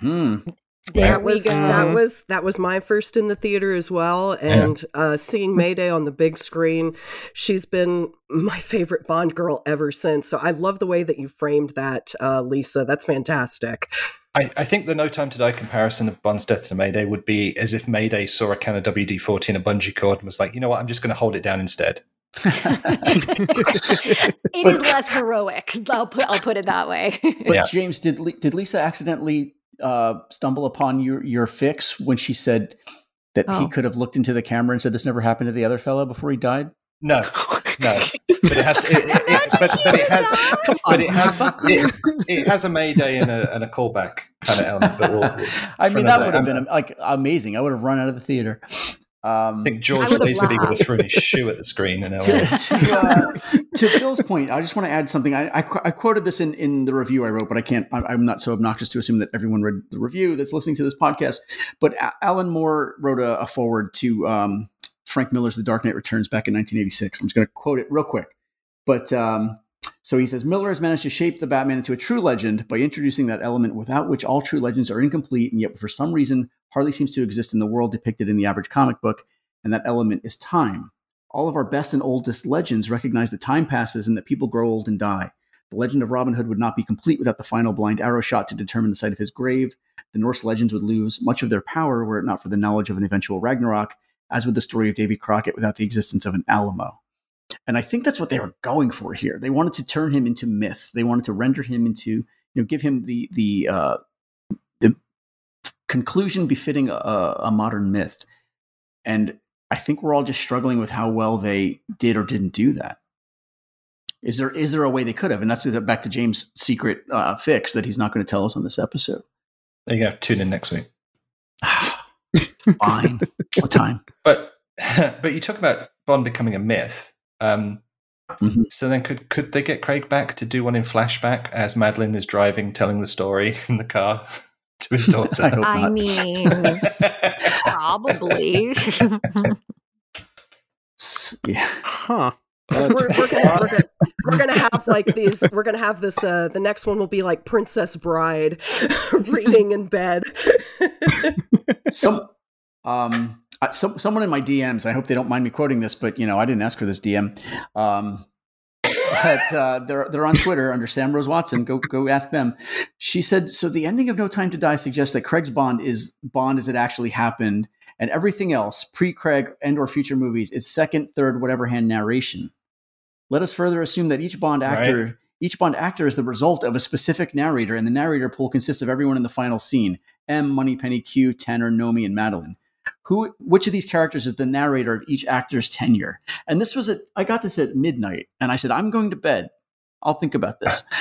hmm There that was go. that was that was my first in the theater as well and uh, seeing mayday on the big screen she's been my favorite bond girl ever since so i love the way that you framed that uh, lisa that's fantastic I, I think the No Time to Die comparison of Bond's death to Mayday would be as if Mayday saw a can of WD 40 and a bungee cord and was like, you know what, I'm just going to hold it down instead. It is less heroic. I'll put, I'll put it that way. But Yeah. James, did did Lisa accidentally uh, stumble upon your your fix when she said that he Oh. could have looked into the camera and said this never happened to the other fellow before he died? No, no. But it has to, it, it, it, but, but it has, but it has, it, it has a Mayday and a, and a callback kind of element. But we'll, I mean, that would have been like amazing. I would have run out of the theater. Um, I think George I would've basically would have thrown his shoe at the screen and to, LA. to, uh, to Bill's point, I just want to add something. I, I, I quoted this in, in the review I wrote, but I can't. I, I'm not so obnoxious to assume that everyone read the review that's listening to this podcast. But A- Alan Moore wrote a, a foreword to um, Frank Miller's The Dark Knight Returns back in 1986. I'm just going to quote it real quick. But um, so he says Miller has managed to shape the Batman into a true legend by introducing that element without which all true legends are incomplete, and yet for some reason hardly seems to exist in the world depicted in the average comic book. And that element is time. All of our best and oldest legends recognize that time passes and that people grow old and die. The legend of Robin Hood would not be complete without the final blind arrow shot to determine the site of his grave. The Norse legends would lose much of their power were it not for the knowledge of an eventual Ragnarok, as with the story of Davy Crockett without the existence of an Alamo. And I think that's what they were going for here. They wanted to turn him into myth. They wanted to render him into, you know, give him the the uh, the conclusion befitting a, a modern myth. And I think we're all just struggling with how well they did or didn't do that. Is there is there a way they could have? And that's back to James' secret uh, fix that he's not going to tell us on this episode. There you go. Tune in next week. Fine. what time? But but you talk about Bond becoming a myth. Um, Mhm. So then, could could they get Craig back to do one in flashback as Madeleine is driving, telling the story in the car to his daughter? hope I mean, probably. Yeah. Huh. we're, we're, gonna, we're, gonna, we're gonna have like these we're gonna have this uh the next one will be like princess bride reading in bed Some um uh, some, someone in my DMs, I hope they don't mind me quoting this, but you know, I didn't ask for this DM. Um, but uh, they're they're on Twitter under Sam Rose Watson. Go go ask them. She said so. The ending of No Time to Die suggests that Craig's Bond is Bond as it actually happened, and everything else pre Craig and or future movies is second, third, whatever hand narration. Let us further assume that each Bond actor each Bond actor is the result of a specific narrator, and the narrator pool consists of everyone in the final scene: M, Moneypenny, Q, Tanner, Nomi, and Madeleine. Who, which of these characters is the narrator of each actor's tenure? And this was at, I got this at midnight, and I said, I'm going to bed. I'll think about this.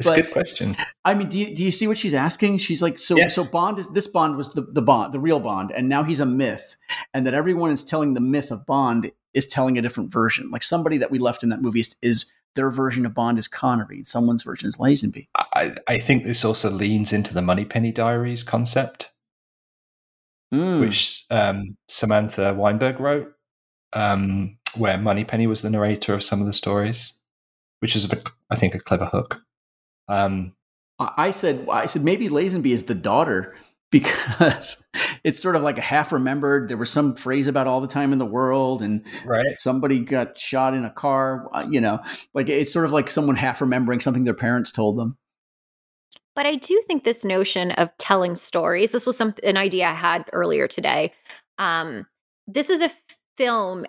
It's a good question. I mean, do you, do you see what she's asking? She's like, so Yes. so Bond is this Bond was the, the Bond, the real Bond, and now he's a myth, and that everyone is telling the myth of Bond is telling a different version. Like somebody that we left in that movie is, is their version of Bond is Connery, and someone's version is Lazenby. I, I think this also leans into the Moneypenny Diaries concept, Mm. which um, Samantha Weinberg wrote, um, where Moneypenny was the narrator of some of the stories, which is, a, I think, a clever hook. Um, I said, I said maybe Lazenby is the daughter because it's sort of like a half remembered. There was some phrase about all the time in the world, and Right. somebody got shot in a car. uh, You know, like it's sort of like someone half remembering something their parents told them. But I do think this notion of telling stories, this was some an idea I had earlier today. Um, this is a film,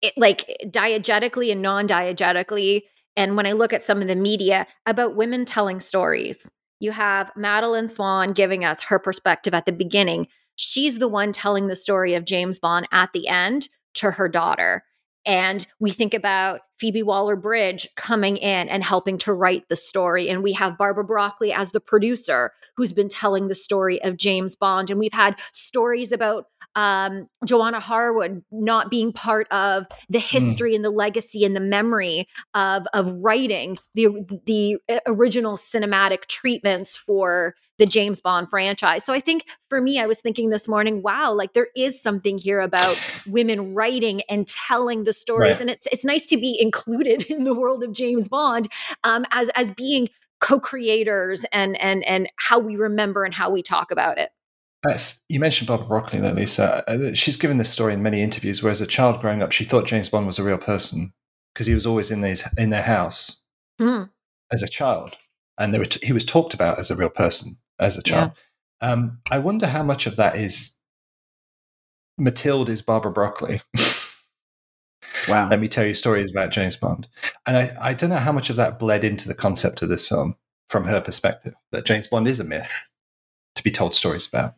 it, like diegetically and non-diegetically. And when I look at some of the media about women telling stories, you have Madeleine Swann giving us her perspective at the beginning. She's the one telling the story of James Bond at the end to her daughter. And we think about Phoebe Waller Bridge coming in and helping to write the story. And we have Barbara Broccoli as the producer who's been telling the story of James Bond. And we've had stories about um, Johanna Harwood not being part of the history and the legacy and the memory of, of writing the, the original cinematic treatments for the James Bond franchise. So I think for me, I was thinking this morning, wow, like there is something here about women writing and telling the stories. Right. And it's it's nice to be included in the world of James Bond um, as as being co-creators and and and how we remember and how we talk about it. That's, you mentioned Barbara Broccoli there, Lisa. Uh, She's given this story in many interviews where as a child growing up, she thought James Bond was a real person because he was always in, these, in their house Hmm. as a child. And they were t- he was talked about as a real person as a child. Um, I wonder how much of that is Mathilde is Barbara Broccoli. Wow. Let me tell you stories about James Bond. And I, I don't know how much of that bled into the concept of this film from her perspective, that James Bond is a myth to be told stories about.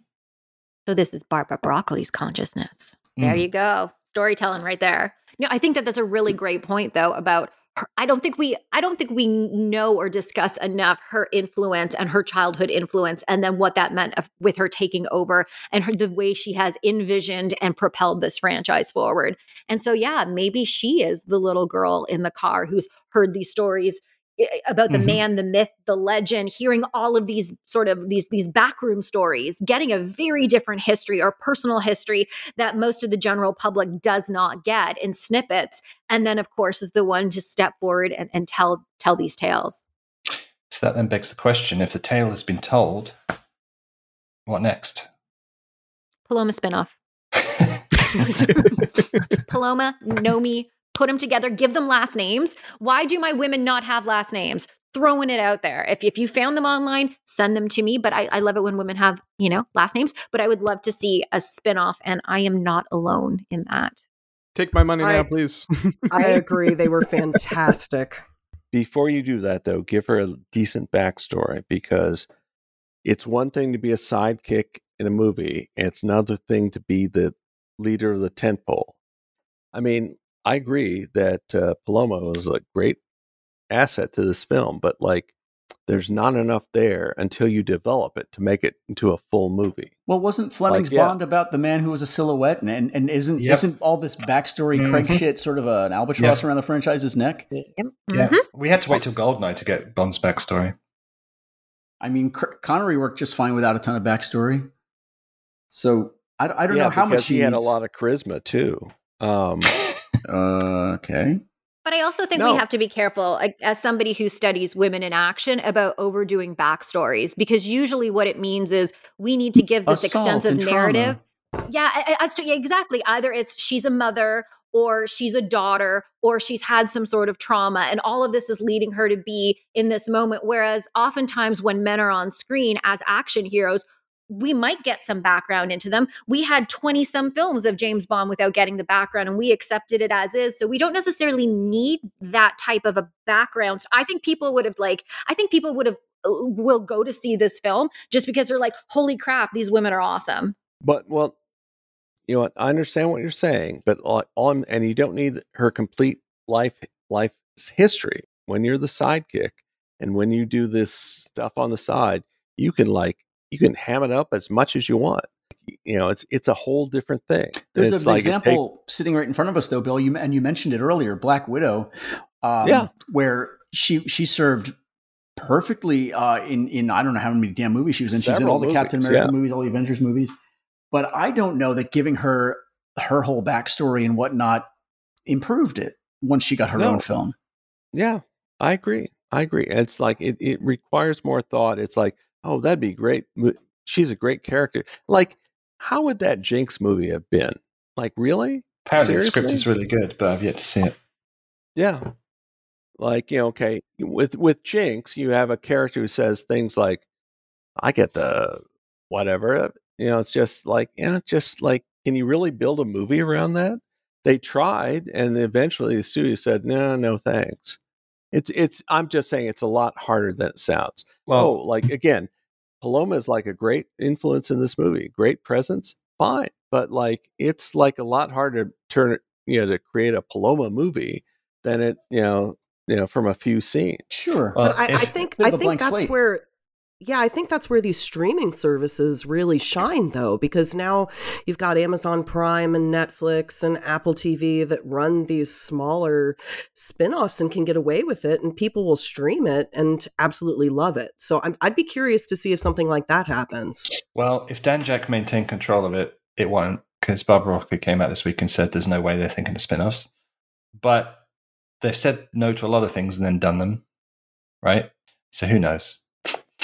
So this is Barbara Broccoli's consciousness. There Mm. you go. Storytelling right there. No, I think that that's a really great point though about her, I don't think we I don't think we know or discuss enough her influence and her childhood influence and then what that meant of, with her taking over and her, the way she has envisioned and propelled this franchise forward. And so yeah, maybe she is the little girl in the car who's heard these stories about the Mhm. man, the myth, the legend, hearing all of these sort of these these backroom stories, getting a very different history or personal history that most of the general public does not get in snippets. And then of course is the one to step forward and, and tell tell these tales. So that then begs the question if the tale has been told, what next? Paloma spinoff. Paloma, Nomi, put them together, give them last names. Why do my women not have last names? Throwing it out there. If, if you found them online, send them to me. But I, I love it when women have, you know, last names. But I would love to see a spinoff, and I am not alone in that. Take my money now, I- please. I agree. They were fantastic. Before you do that, though, give her a decent backstory because it's one thing to be a sidekick in a movie, and it's another thing to be the leader of the tent pole. I mean, I agree that uh, Paloma was a great asset to this film, but like, there's not enough there until you develop it to make it into a full movie. Well, wasn't Fleming's yeah. Bond about the man who was a silhouette, and and, and isn't Yep. isn't all this backstory Craig Mhm. shit sort of an albatross around the franchise's neck? Yep. Yeah. Mhm. We had to wait till Goldeneye to get Bond's backstory. I mean, Cr- Connery worked just fine without a ton of backstory. So I, I don't yeah, know how much he had a lot of charisma too. Um, Uh, okay. But I also think No. we have to be careful, like, as somebody who studies women in action, about overdoing backstories because usually what it means is we need to give this Assault extensive and trauma. narrative. Yeah, a- a- as to, yeah, exactly. Either it's she's a mother or she's a daughter or she's had some sort of trauma and all of this is leading her to be in this moment whereas oftentimes when men are on screen as action heroes we might get some background into them. We had 20 some films of James Bond without getting the background and we accepted it as is. So we don't necessarily need that type of a background. So I think people would have like I think people would have uh, will go to see this film just because they're like holy crap these women are awesome. But well, you know what? I understand what you're saying, but all, all and you don't need her complete life life's history. When you're the sidekick, and when you do this stuff on the side, you can like you can ham it up as much as you want. You know, it's it's a whole different thing. There's an like it take- example sitting right in front of us, though, Bill. You and you mentioned it earlier, Black Widow. Um, Yeah. where she she served perfectly uh, in in I don't know how many damn movies she was in. she was in all the Captain America yeah. movies, all the Avengers movies. But I don't know that giving her her whole backstory and whatnot improved it once she got her No. own film. yeah, I agree. I agree. It's like it, it requires more thought. It's like, oh, that'd be great. She's a great character. Like, how would that Jinx movie have been? Like, really? Apparently, Seriously? the script is really good, but I've yet to see it. Yeah. Like, you know, okay, with with Jinx, you have a character who says things like, I get the whatever. You know, it's just like, yeah, just like, can you really build a movie around that? They tried, and eventually the studio said, no, no, thanks. It's it's I'm just saying it's a lot harder than it sounds. Well, oh, like again, Paloma is like a great influence in this movie, great presence, fine. But like it's like a lot harder to turn it, you know, to create a Paloma movie than it, you know, you know, from a few scenes. Sure. Well, But I, I think I think that's slate. where yeah, I think that's where these streaming services really shine though because now you've got Amazon Prime and Netflix and Apple TV that run these smaller spin-offs and can get away with it and people will stream it and absolutely love it. So I'm, I'd be curious to see if something like that happens. Well, if Danjaq maintained control of it, it won't, because Barbara Broccoli came out this week and said there's no way they're thinking of spin offs. But they've said no to a lot of things and then done them, right? So who knows?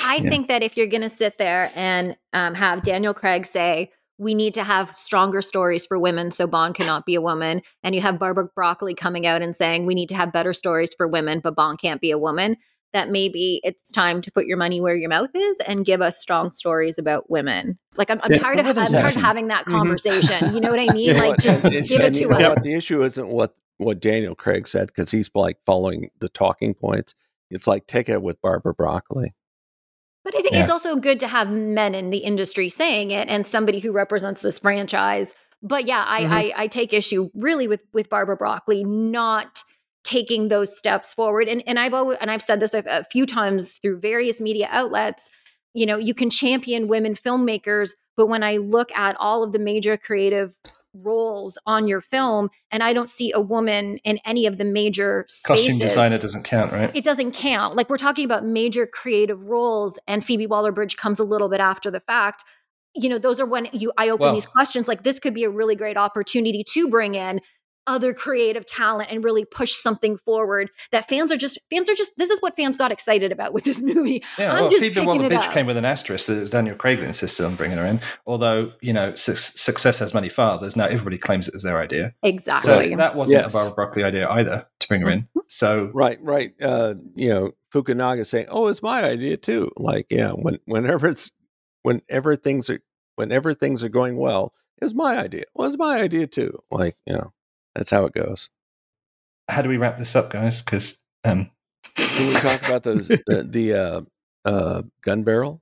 I Yeah. think that if you're going to sit there and um, have Daniel Craig say, we need to have stronger stories for women so Bond cannot be a woman, and you have Barbara Broccoli coming out and saying, we need to have better stories for women, but Bond can't be a woman, that maybe it's time to put your money where your mouth is and give us strong stories about women. Like, I'm, I'm Yeah. tired of I'm tired of having that Mhm. conversation. You know what I mean? You like, just and give it and you to us. what, the issue isn't what what Daniel Craig said because he's like following the talking points. It's like take it with Barbara Broccoli. But I think Yeah. it's also good to have men in the industry saying it and somebody who represents this franchise. But yeah, I, Mhm. I, I take issue really with with Barbara Broccoli not taking those steps forward. And and I've always and I've said this a, a few times through various media outlets. You know, you can champion women filmmakers, but when I look at all of the major creative roles on your film, and I don't see a woman in any of the major spaces, Costume designer doesn't count, right? it doesn't count. Like we're talking about major creative roles, and Phoebe Waller-Bridge comes a little bit after the fact. You know, those are when you I open Well- these questions. Like this could be a really great opportunity to bring in other creative talent and really push something forward that fans are just fans are just this is what fans got excited about with this movie. Yeah, I'm well, just Phoebe picking Waller it Bridge up. came with an asterisk that it was Daniel Craig that insisted on bringing her in. Although, you know, su- success has many fathers. Now everybody claims it was their idea. Exactly. So Exactly. that wasn't Yes. a Barbara Broccoli idea either to bring her in. So Right, right. Uh, you know, Fukunaga saying, "Oh, it's my idea too." Like, yeah, when whenever it's whenever things are whenever things are going well, it was my idea. Well, it's my idea too. Like, you know, that's how it goes. how do we wrap this up, guys? Because um, Can we talk about those the, the uh, uh, gun barrel?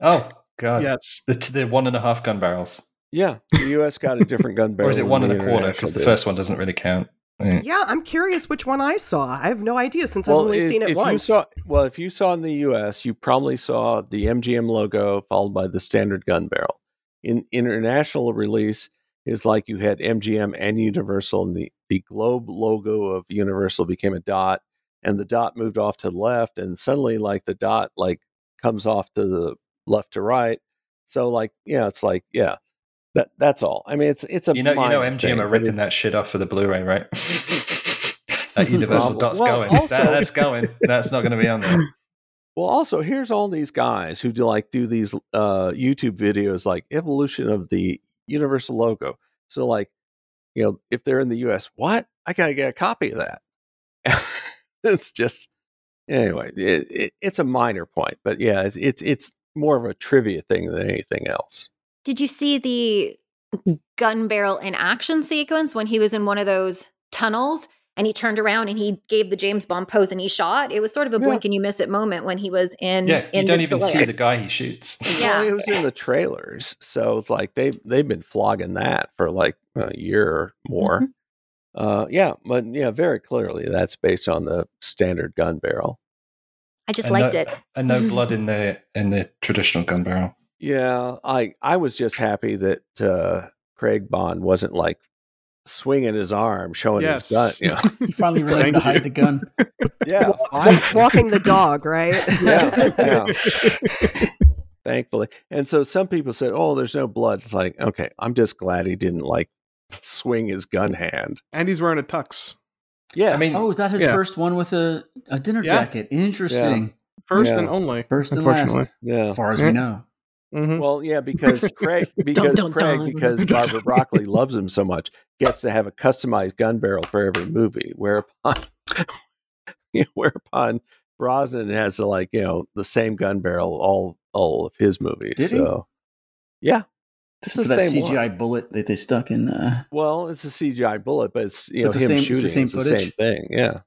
oh god, Yes. the, the one and a half gun barrels, Yeah, the U.S. got a different gun barrel. or is it one and a quarter? Because the first one doesn't really count. Yeah, I'm curious which one I saw. I have no idea since I've only if, seen it if once. You saw, well, if you saw in the U.S., you probably saw the MGM logo followed by the standard gun barrel. In international release is like you had MGM and Universal, and the the globe logo of Universal became a dot, and the dot moved off to the left, and suddenly like the dot like comes off to the left to right. So like yeah, it's like yeah. That, that's all. I mean, it's it's a You know, you know, MGM thing, are ripping that shit off for the Blu-ray, right? that Universal dot's well, going. also- That- that's going. That's not going to be on there. Well, also here's all these guys who do like do these uh, YouTube videos like evolution of the Universal logo. So like, you know, if they're in the U.S., what I gotta get a copy of that. it's just anyway. It, it, it's a minor point, but yeah, it's, it's it's more of a trivia thing than anything else. Did you see the gun barrel in action sequence when he was in one of those tunnels and he turned around and he gave the James Bond pose and he shot? It was sort of a Yeah. blink and you miss it moment when he was in. Yeah, you in don't the even delay. see the guy he shoots. Yeah. Well, it was in the trailers, so it's like they they've been flogging that for like a year or more. Mhm. Uh, yeah, but yeah, very clearly that's based on the standard gun barrel. I just And liked no, it. And no blood in the in the traditional gun barrel. Yeah, I I was just happy that uh, Craig Bond wasn't like swinging his arm, showing Yes. his gun. You? He finally really Thank to you. hide the gun. yeah, Wa- finally. walking the dog, right? Yeah, yeah. thankfully. And so some people said, "Oh, there's no blood." It's like, okay, I'm just glad he didn't like swing his gun hand. And he's wearing a tux. Yes. I mean- Oh, is that his Yeah. first one with a, a dinner Yeah. jacket? Interesting. First Yeah. and only. First and Unfortunately. last, yeah. as far as Yeah. we eh. know. Mhm. Well, yeah, because Craig, because dun, Craig, dun. because Barbara Broccoli loves him so much, gets to have a customized gun barrel for every movie. Whereupon, whereupon Brosnan has to like you know the same gun barrel all all of his movies. Did he? yeah, it's the that same CGI one. bullet that they stuck in. Uh, Well, it's a CGI bullet, but it's you know It's the him same- it's the shooting. same It's the same thing. Yeah.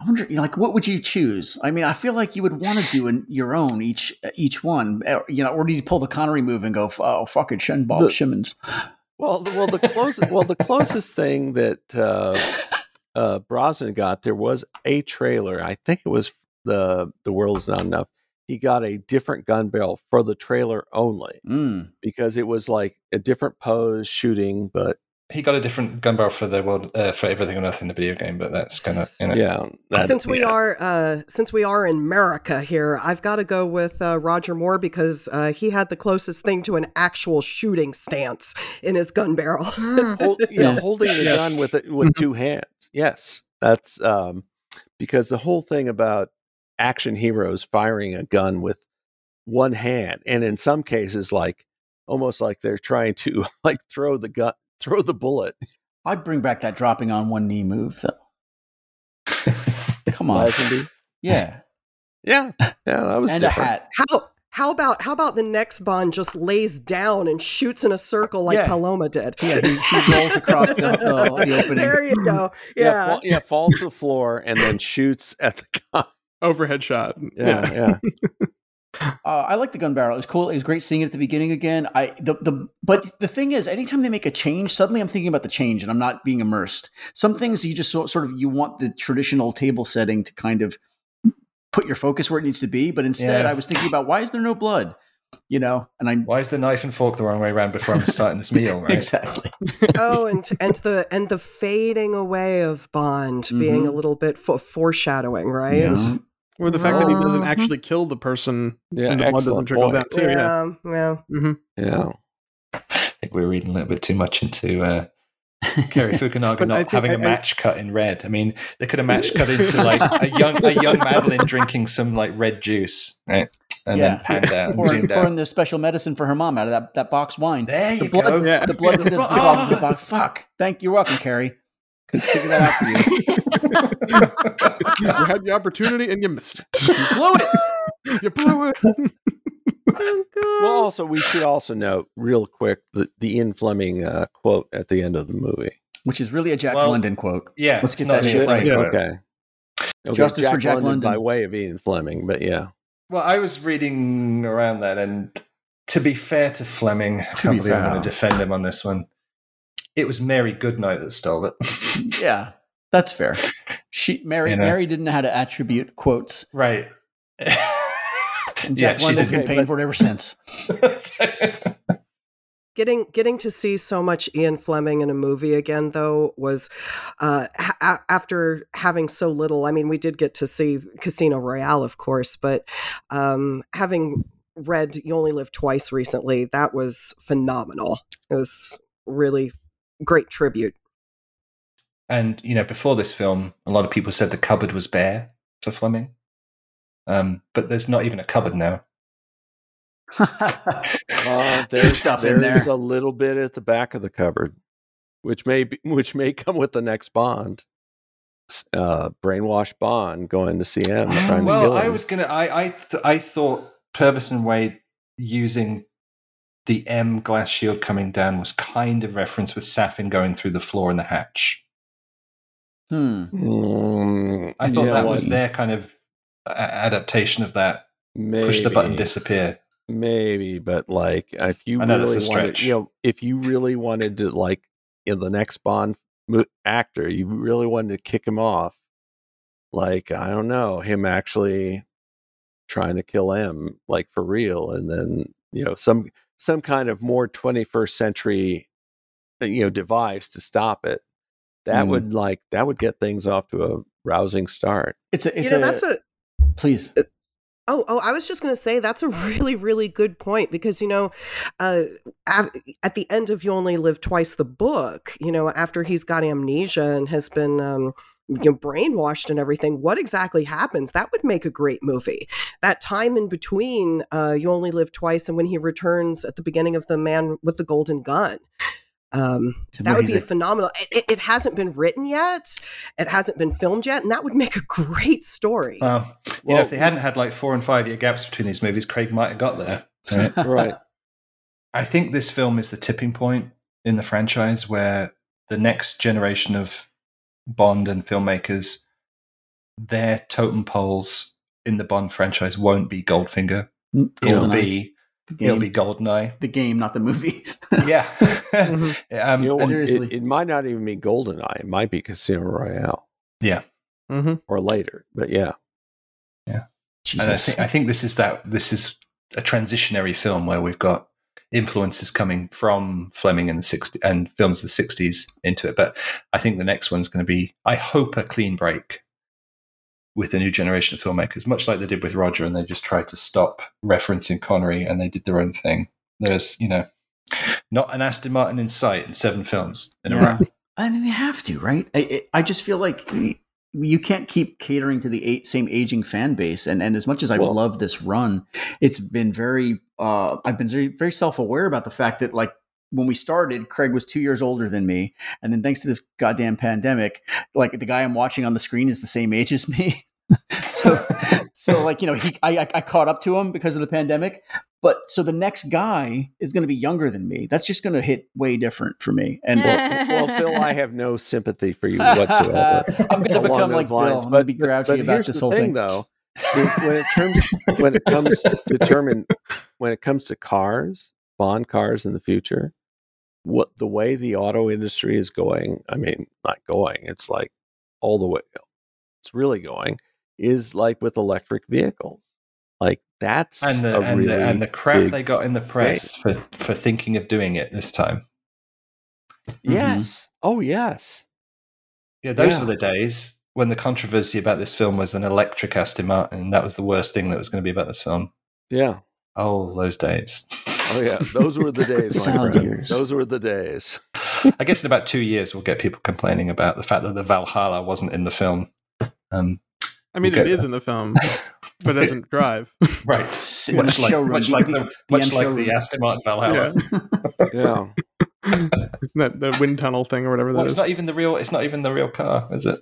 I wonder, like, what would you choose? I mean, I feel like you would want to do an, your own each each one, Uh, you know, or do you pull the Connery move and go, oh, fuck it, Shen Bob The- Shimmons? Well, the, well, the closest well the closest thing that uh, uh, Brosnan got there was a trailer. I think it was the the world's not enough. He got a different gun barrel for the trailer only Mm. because it was like a different pose shooting, but He got a different gun barrel for the world uh, for everything on Earth in the video game, but that's kind of you know. yeah. that- since we yeah. are uh, since we are in America here, I've got to go with uh, Roger Moore because uh, he had the closest thing to an actual shooting stance in his gun barrel. Mm. Hold, yeah, Yeah. holding the Yes. gun with it, with two hands. Yes, that's um, because the whole thing about action heroes firing a gun with one hand, and in some cases, like almost like they're trying to like throw the gun, throw the bullet. I'd bring back that dropping on one knee move, though. Come on. Lazenby. Yeah. Yeah, yeah, that was and different. a hat. How how about how about the next Bond just lays down and shoots in a circle like Yeah. Paloma did? Yeah, he, he rolls across the, the, the opening. There you go. Yeah, Yeah. fall, yeah, falls to the floor and then shoots at the guy. Overhead shot. Yeah, yeah. Uh, I like the gun barrel. It was cool. It was great seeing it at the beginning again. I the the but the thing is, anytime they make a change, suddenly I'm thinking about the change and I'm not being immersed. Some things you just sort sort of you want the traditional table setting to kind of put your focus where it needs to be, but instead Yeah. I was thinking about why is there no blood? You know, and I Why is the knife and fork the wrong way around before I'm starting this meal? Right? exactly. oh, and and the and the fading away of Bond being Mhm. a little bit fo- foreshadowing, right? Yeah. Or the fact that he doesn't Mhm. actually kill the person Yeah, and the blood doesn't excellent trickle point. down too. Yeah. yeah, yeah. hmm Yeah. I think we're reading a little bit too much into uh, Cary Fukunaga not think- having a I- I- match cut in red. I mean, they could have match cut into like a young a young Madeleine drinking some like red juice, right? And Yeah. then panned out and pouring, zoomed pouring out. the special medicine for her mom out of that, that box wine. There the you blood, go. Yeah. the blood could have Oh! dissolved into the box. Fuck. Thank you. You're welcome, Cary. Could figure that out for you. you had the opportunity and you missed it. You blew it. you blew it. Well, also we should also note real quick the, the Ian Fleming uh, quote at the end of the movie. Which is really a Jack Well, London quote. Yeah, Let's get that shit right. quote. Okay. okay Justice for Jack London. by way of Ian Fleming, but yeah. Well, I was reading around that, and to be fair to Fleming, I To can't be believe I'm going to defend him on this one. It was Mary Goodnight that stole it. Yeah, that's fair. She Mary You know? Mary didn't know how to attribute quotes. right. And yeah, Jack she London's did. been paying for it ever since. Getting getting to see so much Ian Fleming in a movie again, though, was uh, ha- after having so little. I mean, we did get to see Casino Royale, of course, but um, having read "You Only Live Twice" recently, that was phenomenal. It was really great tribute. And you know, before this film, a lot of people said the cupboard was bare for Fleming. Um, but there's not even a cupboard now. Uh, There's there's stuff in there's there. a little bit at the back of the cupboard, which may be, which may come with the next Bond. Uh, brainwashed Bond going to see him, trying to well, kill him. I was gonna. I I th- I thought Purvis and Wade using the M glass shield coming down was kind of reference with Safin going through the floor in the hatch. Hmm. Mm, I thought yeah, that was their kind of adaptation of that. maybe, Push the button, disappear. Maybe, but like if you really wanted, you know, if you really wanted to like in the next Bond mo- actor, you really wanted to kick him off. Like I don't know, him actually trying to kill him, like for real, and then you know some some kind of more 21st century uh, you know device to stop it. That Mm. would like that would get things off to a rousing start. It's a it's you know, a, that's a please. Oh, oh, I was just going to say that's a really, really good point because, you know, uh, at, at the end of You Only Live Twice, the book, you know, after he's got amnesia and has been um, you know, brainwashed and everything. What exactly happens? That would make a great movie. That time in between, uh, you only live twice, and when he returns at the beginning of the Man with the Golden Gun. Um, that would be a phenomenal. It, it, hasn't been written yet. It hasn't been filmed yet, and that would make a great story. Well, well, know, if they hadn't had like four and five year gaps between these movies, Craig might have got there. Right. right. I think this film is the tipping point in the franchise where the next generation of Bond and filmmakers, their totem poles in the Bond franchise won't be Goldfinger. Mm, It'll be It'll be Goldeneye. The game, not the movie. yeah. mm-hmm. um, you know, Seriously. It, it, might not even be Goldeneye. It might be Casino Royale. Yeah. Mm-hmm. Or later. But yeah. Yeah. Jesus. And I think, I think this is that. This is a transitionary film where we've got influences coming from Fleming in the 60s and films of the 60s into it. But I think the next one's going to be, I hope, a clean break with a new generation of filmmakers, much like they did with Roger, and they just tried to stop referencing Connery and they did their own thing. There's, you know, not an Aston Martin in sight in seven films in yeah. a row. I mean, they have to, right? I, I just feel like you can't keep catering to the eight, same aging fan base. And and as much as I well, love this run, it's been very. Uh, I've been very very self aware about the fact that like when we started, Craig was two years older than me, and then thanks to this goddamn pandemic, like the guy I'm watching on the screen is the same age as me. so, so like you know, he I, I caught up to him because of the pandemic, but so the next guy is going to be younger than me. That's just going to hit way different for me. And well, well, Phil, I have no sympathy for you whatsoever. I'm going to become like lines. Bill. I'm going to be grouchy but, but about this whole thing, thing. though. when it comes when it comes to determine when it comes to cars, Bond cars in the future, what the way the auto industry is going, I mean, not going, it's like all the way, it's really going, is like with electric vehicles. Like that's and the, and, really the, and the crap they got in the press for, for thinking of doing it this time. Yes. Mm-hmm. Oh, yes. Yeah, those yeah. were the days when the controversy about this film was an electric Aston Martin. That was the worst thing that was going to be about this film. Yeah. Oh, those days. Oh yeah, those were the days, my. Years. Those were the days. I guess in about two years, we'll get people complaining about the fact that the Valhalla wasn't in the film. Um, I mean, we'll it is there. in the film, but doesn't drive. right, much like, much like the, the much like the Aston Martin Valhalla. Yeah, yeah. that the wind tunnel thing or whatever well, that it's not even the real. It's not even the real car, is it?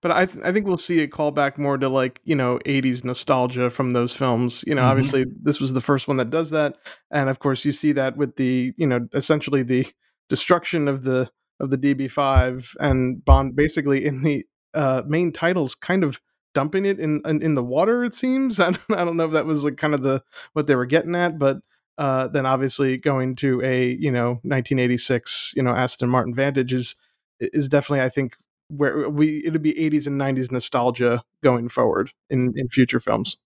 But I th- I think we'll see a callback more to like you know 80s nostalgia from those films. You know, mm-hmm. obviously this was the first one that does that, and of course you see that with the you know essentially the destruction of the of the DB5 and Bond basically in the uh, main titles kind of dumping it in, in, in the water. It seems I don't, I don't know if that was like kind of the what they were getting at, but uh, then obviously going to a you know 1986 you know Aston Martin Vantage is is definitely I think where we it'll be 80s and 90s nostalgia going forward in in future films.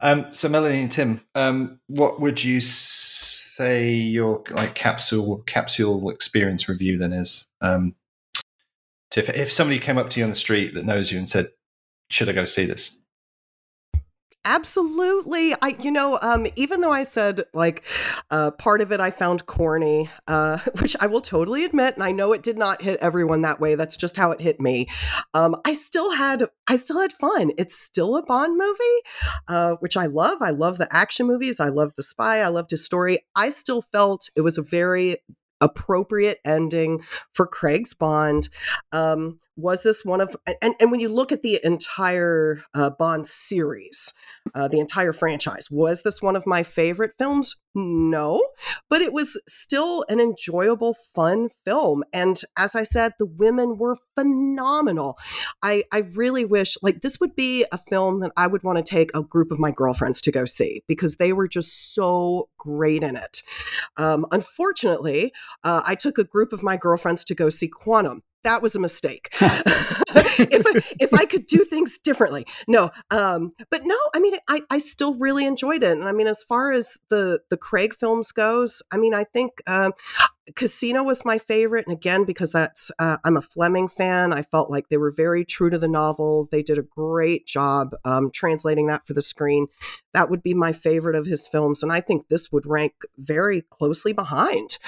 Um, so Melanie and Tim, um, what would you say your like capsule capsule experience review then is? Um, if, if somebody came up to you on the street that knows you and said, "Should I go see this?" Absolutely. I, you know, um, even though I said like uh, part of it I found corny, uh, which I will totally admit, and I know it did not hit everyone that way. That's just how it hit me. Um, I still had, I still had fun. It's still a Bond movie, uh, which I love. I love the action movies. I love the spy. I loved his story. I still felt it was a very appropriate ending for Craig's Bond. Um, was this one of and, and when you look at the entire uh, Bond series, uh, the entire franchise, was this one of my favorite films? No, but it was still an enjoyable, fun film. And as I said, the women were phenomenal. I I really wish like this would be a film that I would want to take a group of my girlfriends to go see because they were just so great in it. Um, unfortunately, uh, I took a group of my girlfriends to go see Quantum that was a mistake. if, I, if I could do things differently, no. Um, but no, I mean, I, I still really enjoyed it. And I mean, as far as the the Craig films goes, I mean, I think um, Casino was my favorite, and again because that's uh, I'm a Fleming fan. I felt like they were very true to the novel. They did a great job um, translating that for the screen. That would be my favorite of his films, and I think this would rank very closely behind.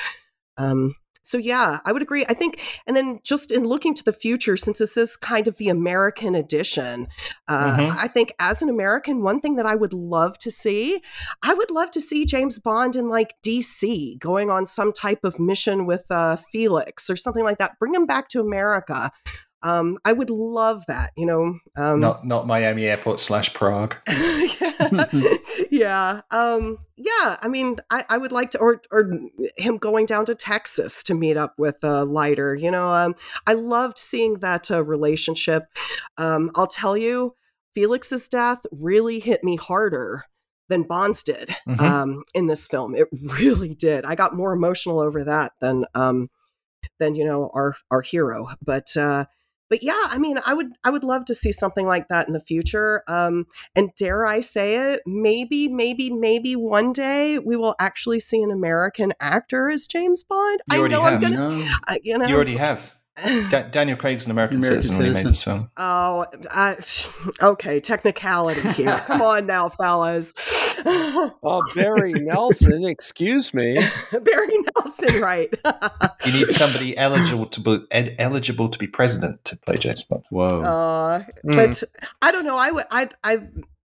Um, so yeah, I would agree. I think, and then just in looking to the future, since this is kind of the American edition, uh, Mhm. I think as an American, one thing that I would love to see, I would love to see James Bond in like DC, going on some type of mission with uh, Felix or something like that. Bring him back to America. Um, I would love that. You know, um, Not not Miami Airport slash Prague. yeah. Um, yeah. I mean, I, I would like to, or, or him going down to Texas to meet up with uh, Leiter. You know, um, I loved seeing that uh, relationship. Um, I'll tell you, Felix's death really hit me harder than Bond's did Mhm. um, in this film. It really did. I got more emotional over that than um, than you know our our hero. But uh, but yeah, I mean, I would I would love to see something like that in the future. Um, and dare I say it, maybe maybe maybe one day we will actually see an American actor as James Bond. You I know I'm gonna, know? uh, you know, You already have. Da- Daniel Craig's an American, American citizen when he made this film. Oh, I, okay. Technicality here. Come on now, fellas. Oh, Barry Nelson, excuse me. Barry Nelson, right? You need somebody eligible to be ed- eligible to be president to play James Bond. Whoa. Uh, Mm. but I don't know. I would. I. I.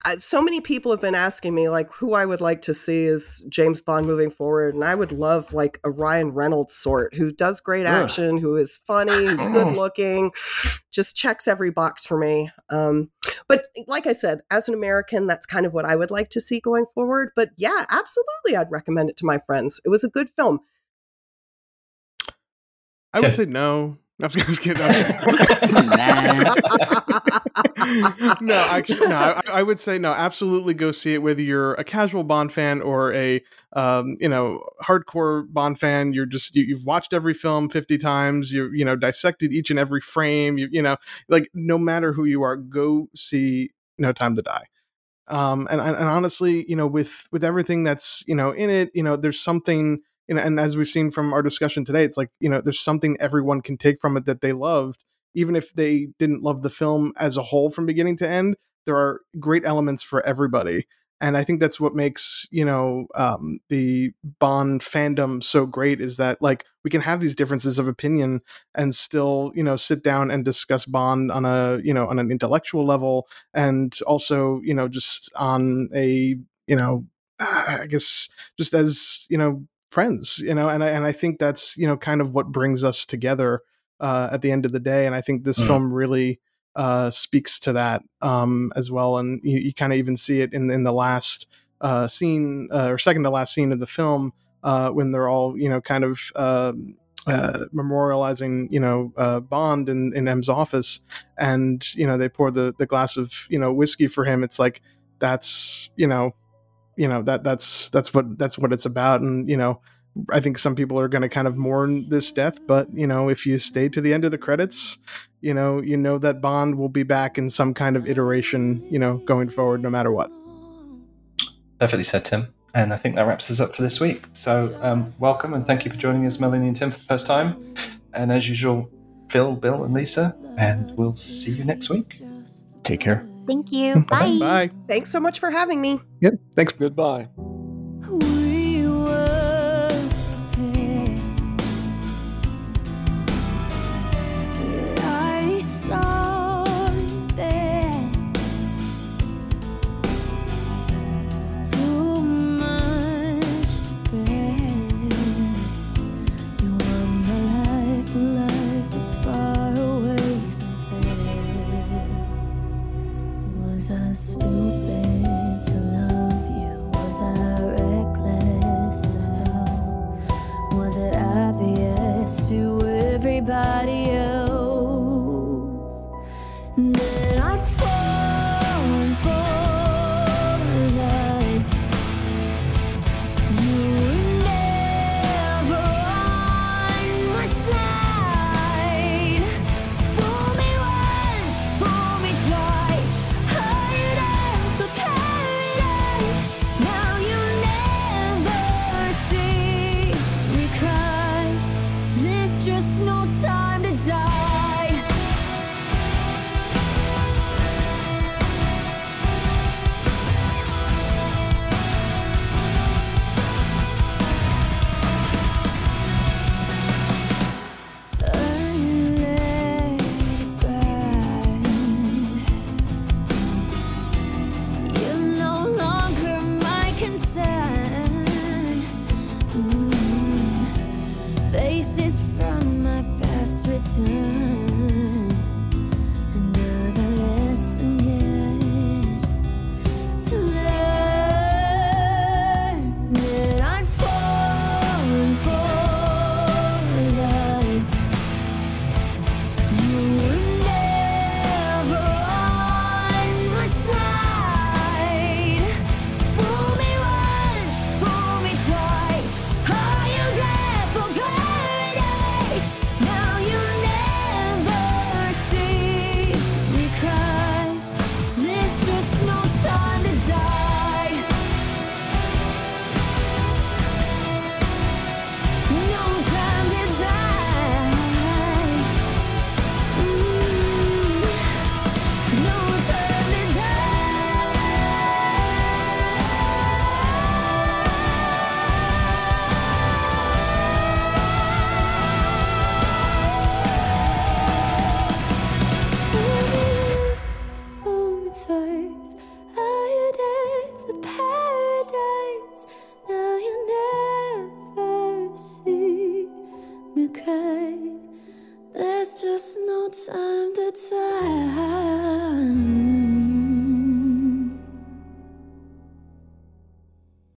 I, so many people have been asking me like who I would like to see as James Bond moving forward, and I would love like a Ryan Reynolds sort who does great Ugh. action, who is funny, who's good looking, just checks every box for me. Um, but like I said, as an American, that's kind of what I would like to see going forward. But yeah, absolutely, I'd recommend it to my friends. It was a good film. I would say no. I was, I was kidding. I was- no, actually, no. I, I would say no. Absolutely, go see it. Whether you're a casual Bond fan or a, um, you know, hardcore Bond fan, you're just you, you've watched every film fifty times. You you know dissected each and every frame. You you know, like no matter who you are, go see No Time to Die. Um, and, and and honestly, you know, with with everything that's you know in it, you know, there's something you know, and as we've seen from our discussion today, it's like you know, there's something everyone can take from it that they loved, even if they didn't love the film as a whole from beginning to end. There are great elements for everybody, and I think that's what makes you know um, the Bond fandom so great. Is that like we can have these differences of opinion and still you know sit down and discuss Bond on a you know on an intellectual level, and also you know just on a you know I guess just as you know friends you know and I, and I think that's you know kind of what brings us together uh, at the end of the day and I think this Mm. film really uh, speaks to that um, as well and you, you kind of even see it in in the last uh, scene uh, or second to last scene of the film uh, when they're all you know kind of uh, memorializing you know uh, Bond in, in M's office and you know they pour the the glass of you know whiskey for him it's like that's you know you know that that's that's what that's what it's about and you know i think some people are going to kind of mourn this death but you know if you stay to the end of the credits you know you know that bond will be back in some kind of iteration you know going forward no matter what Perfectly said, Tim. And I think that wraps us up for this week. So, um, welcome and thank you for joining us, Melanie and Tim, for the first time. And as usual, Phil, Bill, and Lisa. And we'll see you next week. Take care. Thank you. Bye. bye Thanks so much for having me. yep thanks Goodbye. Who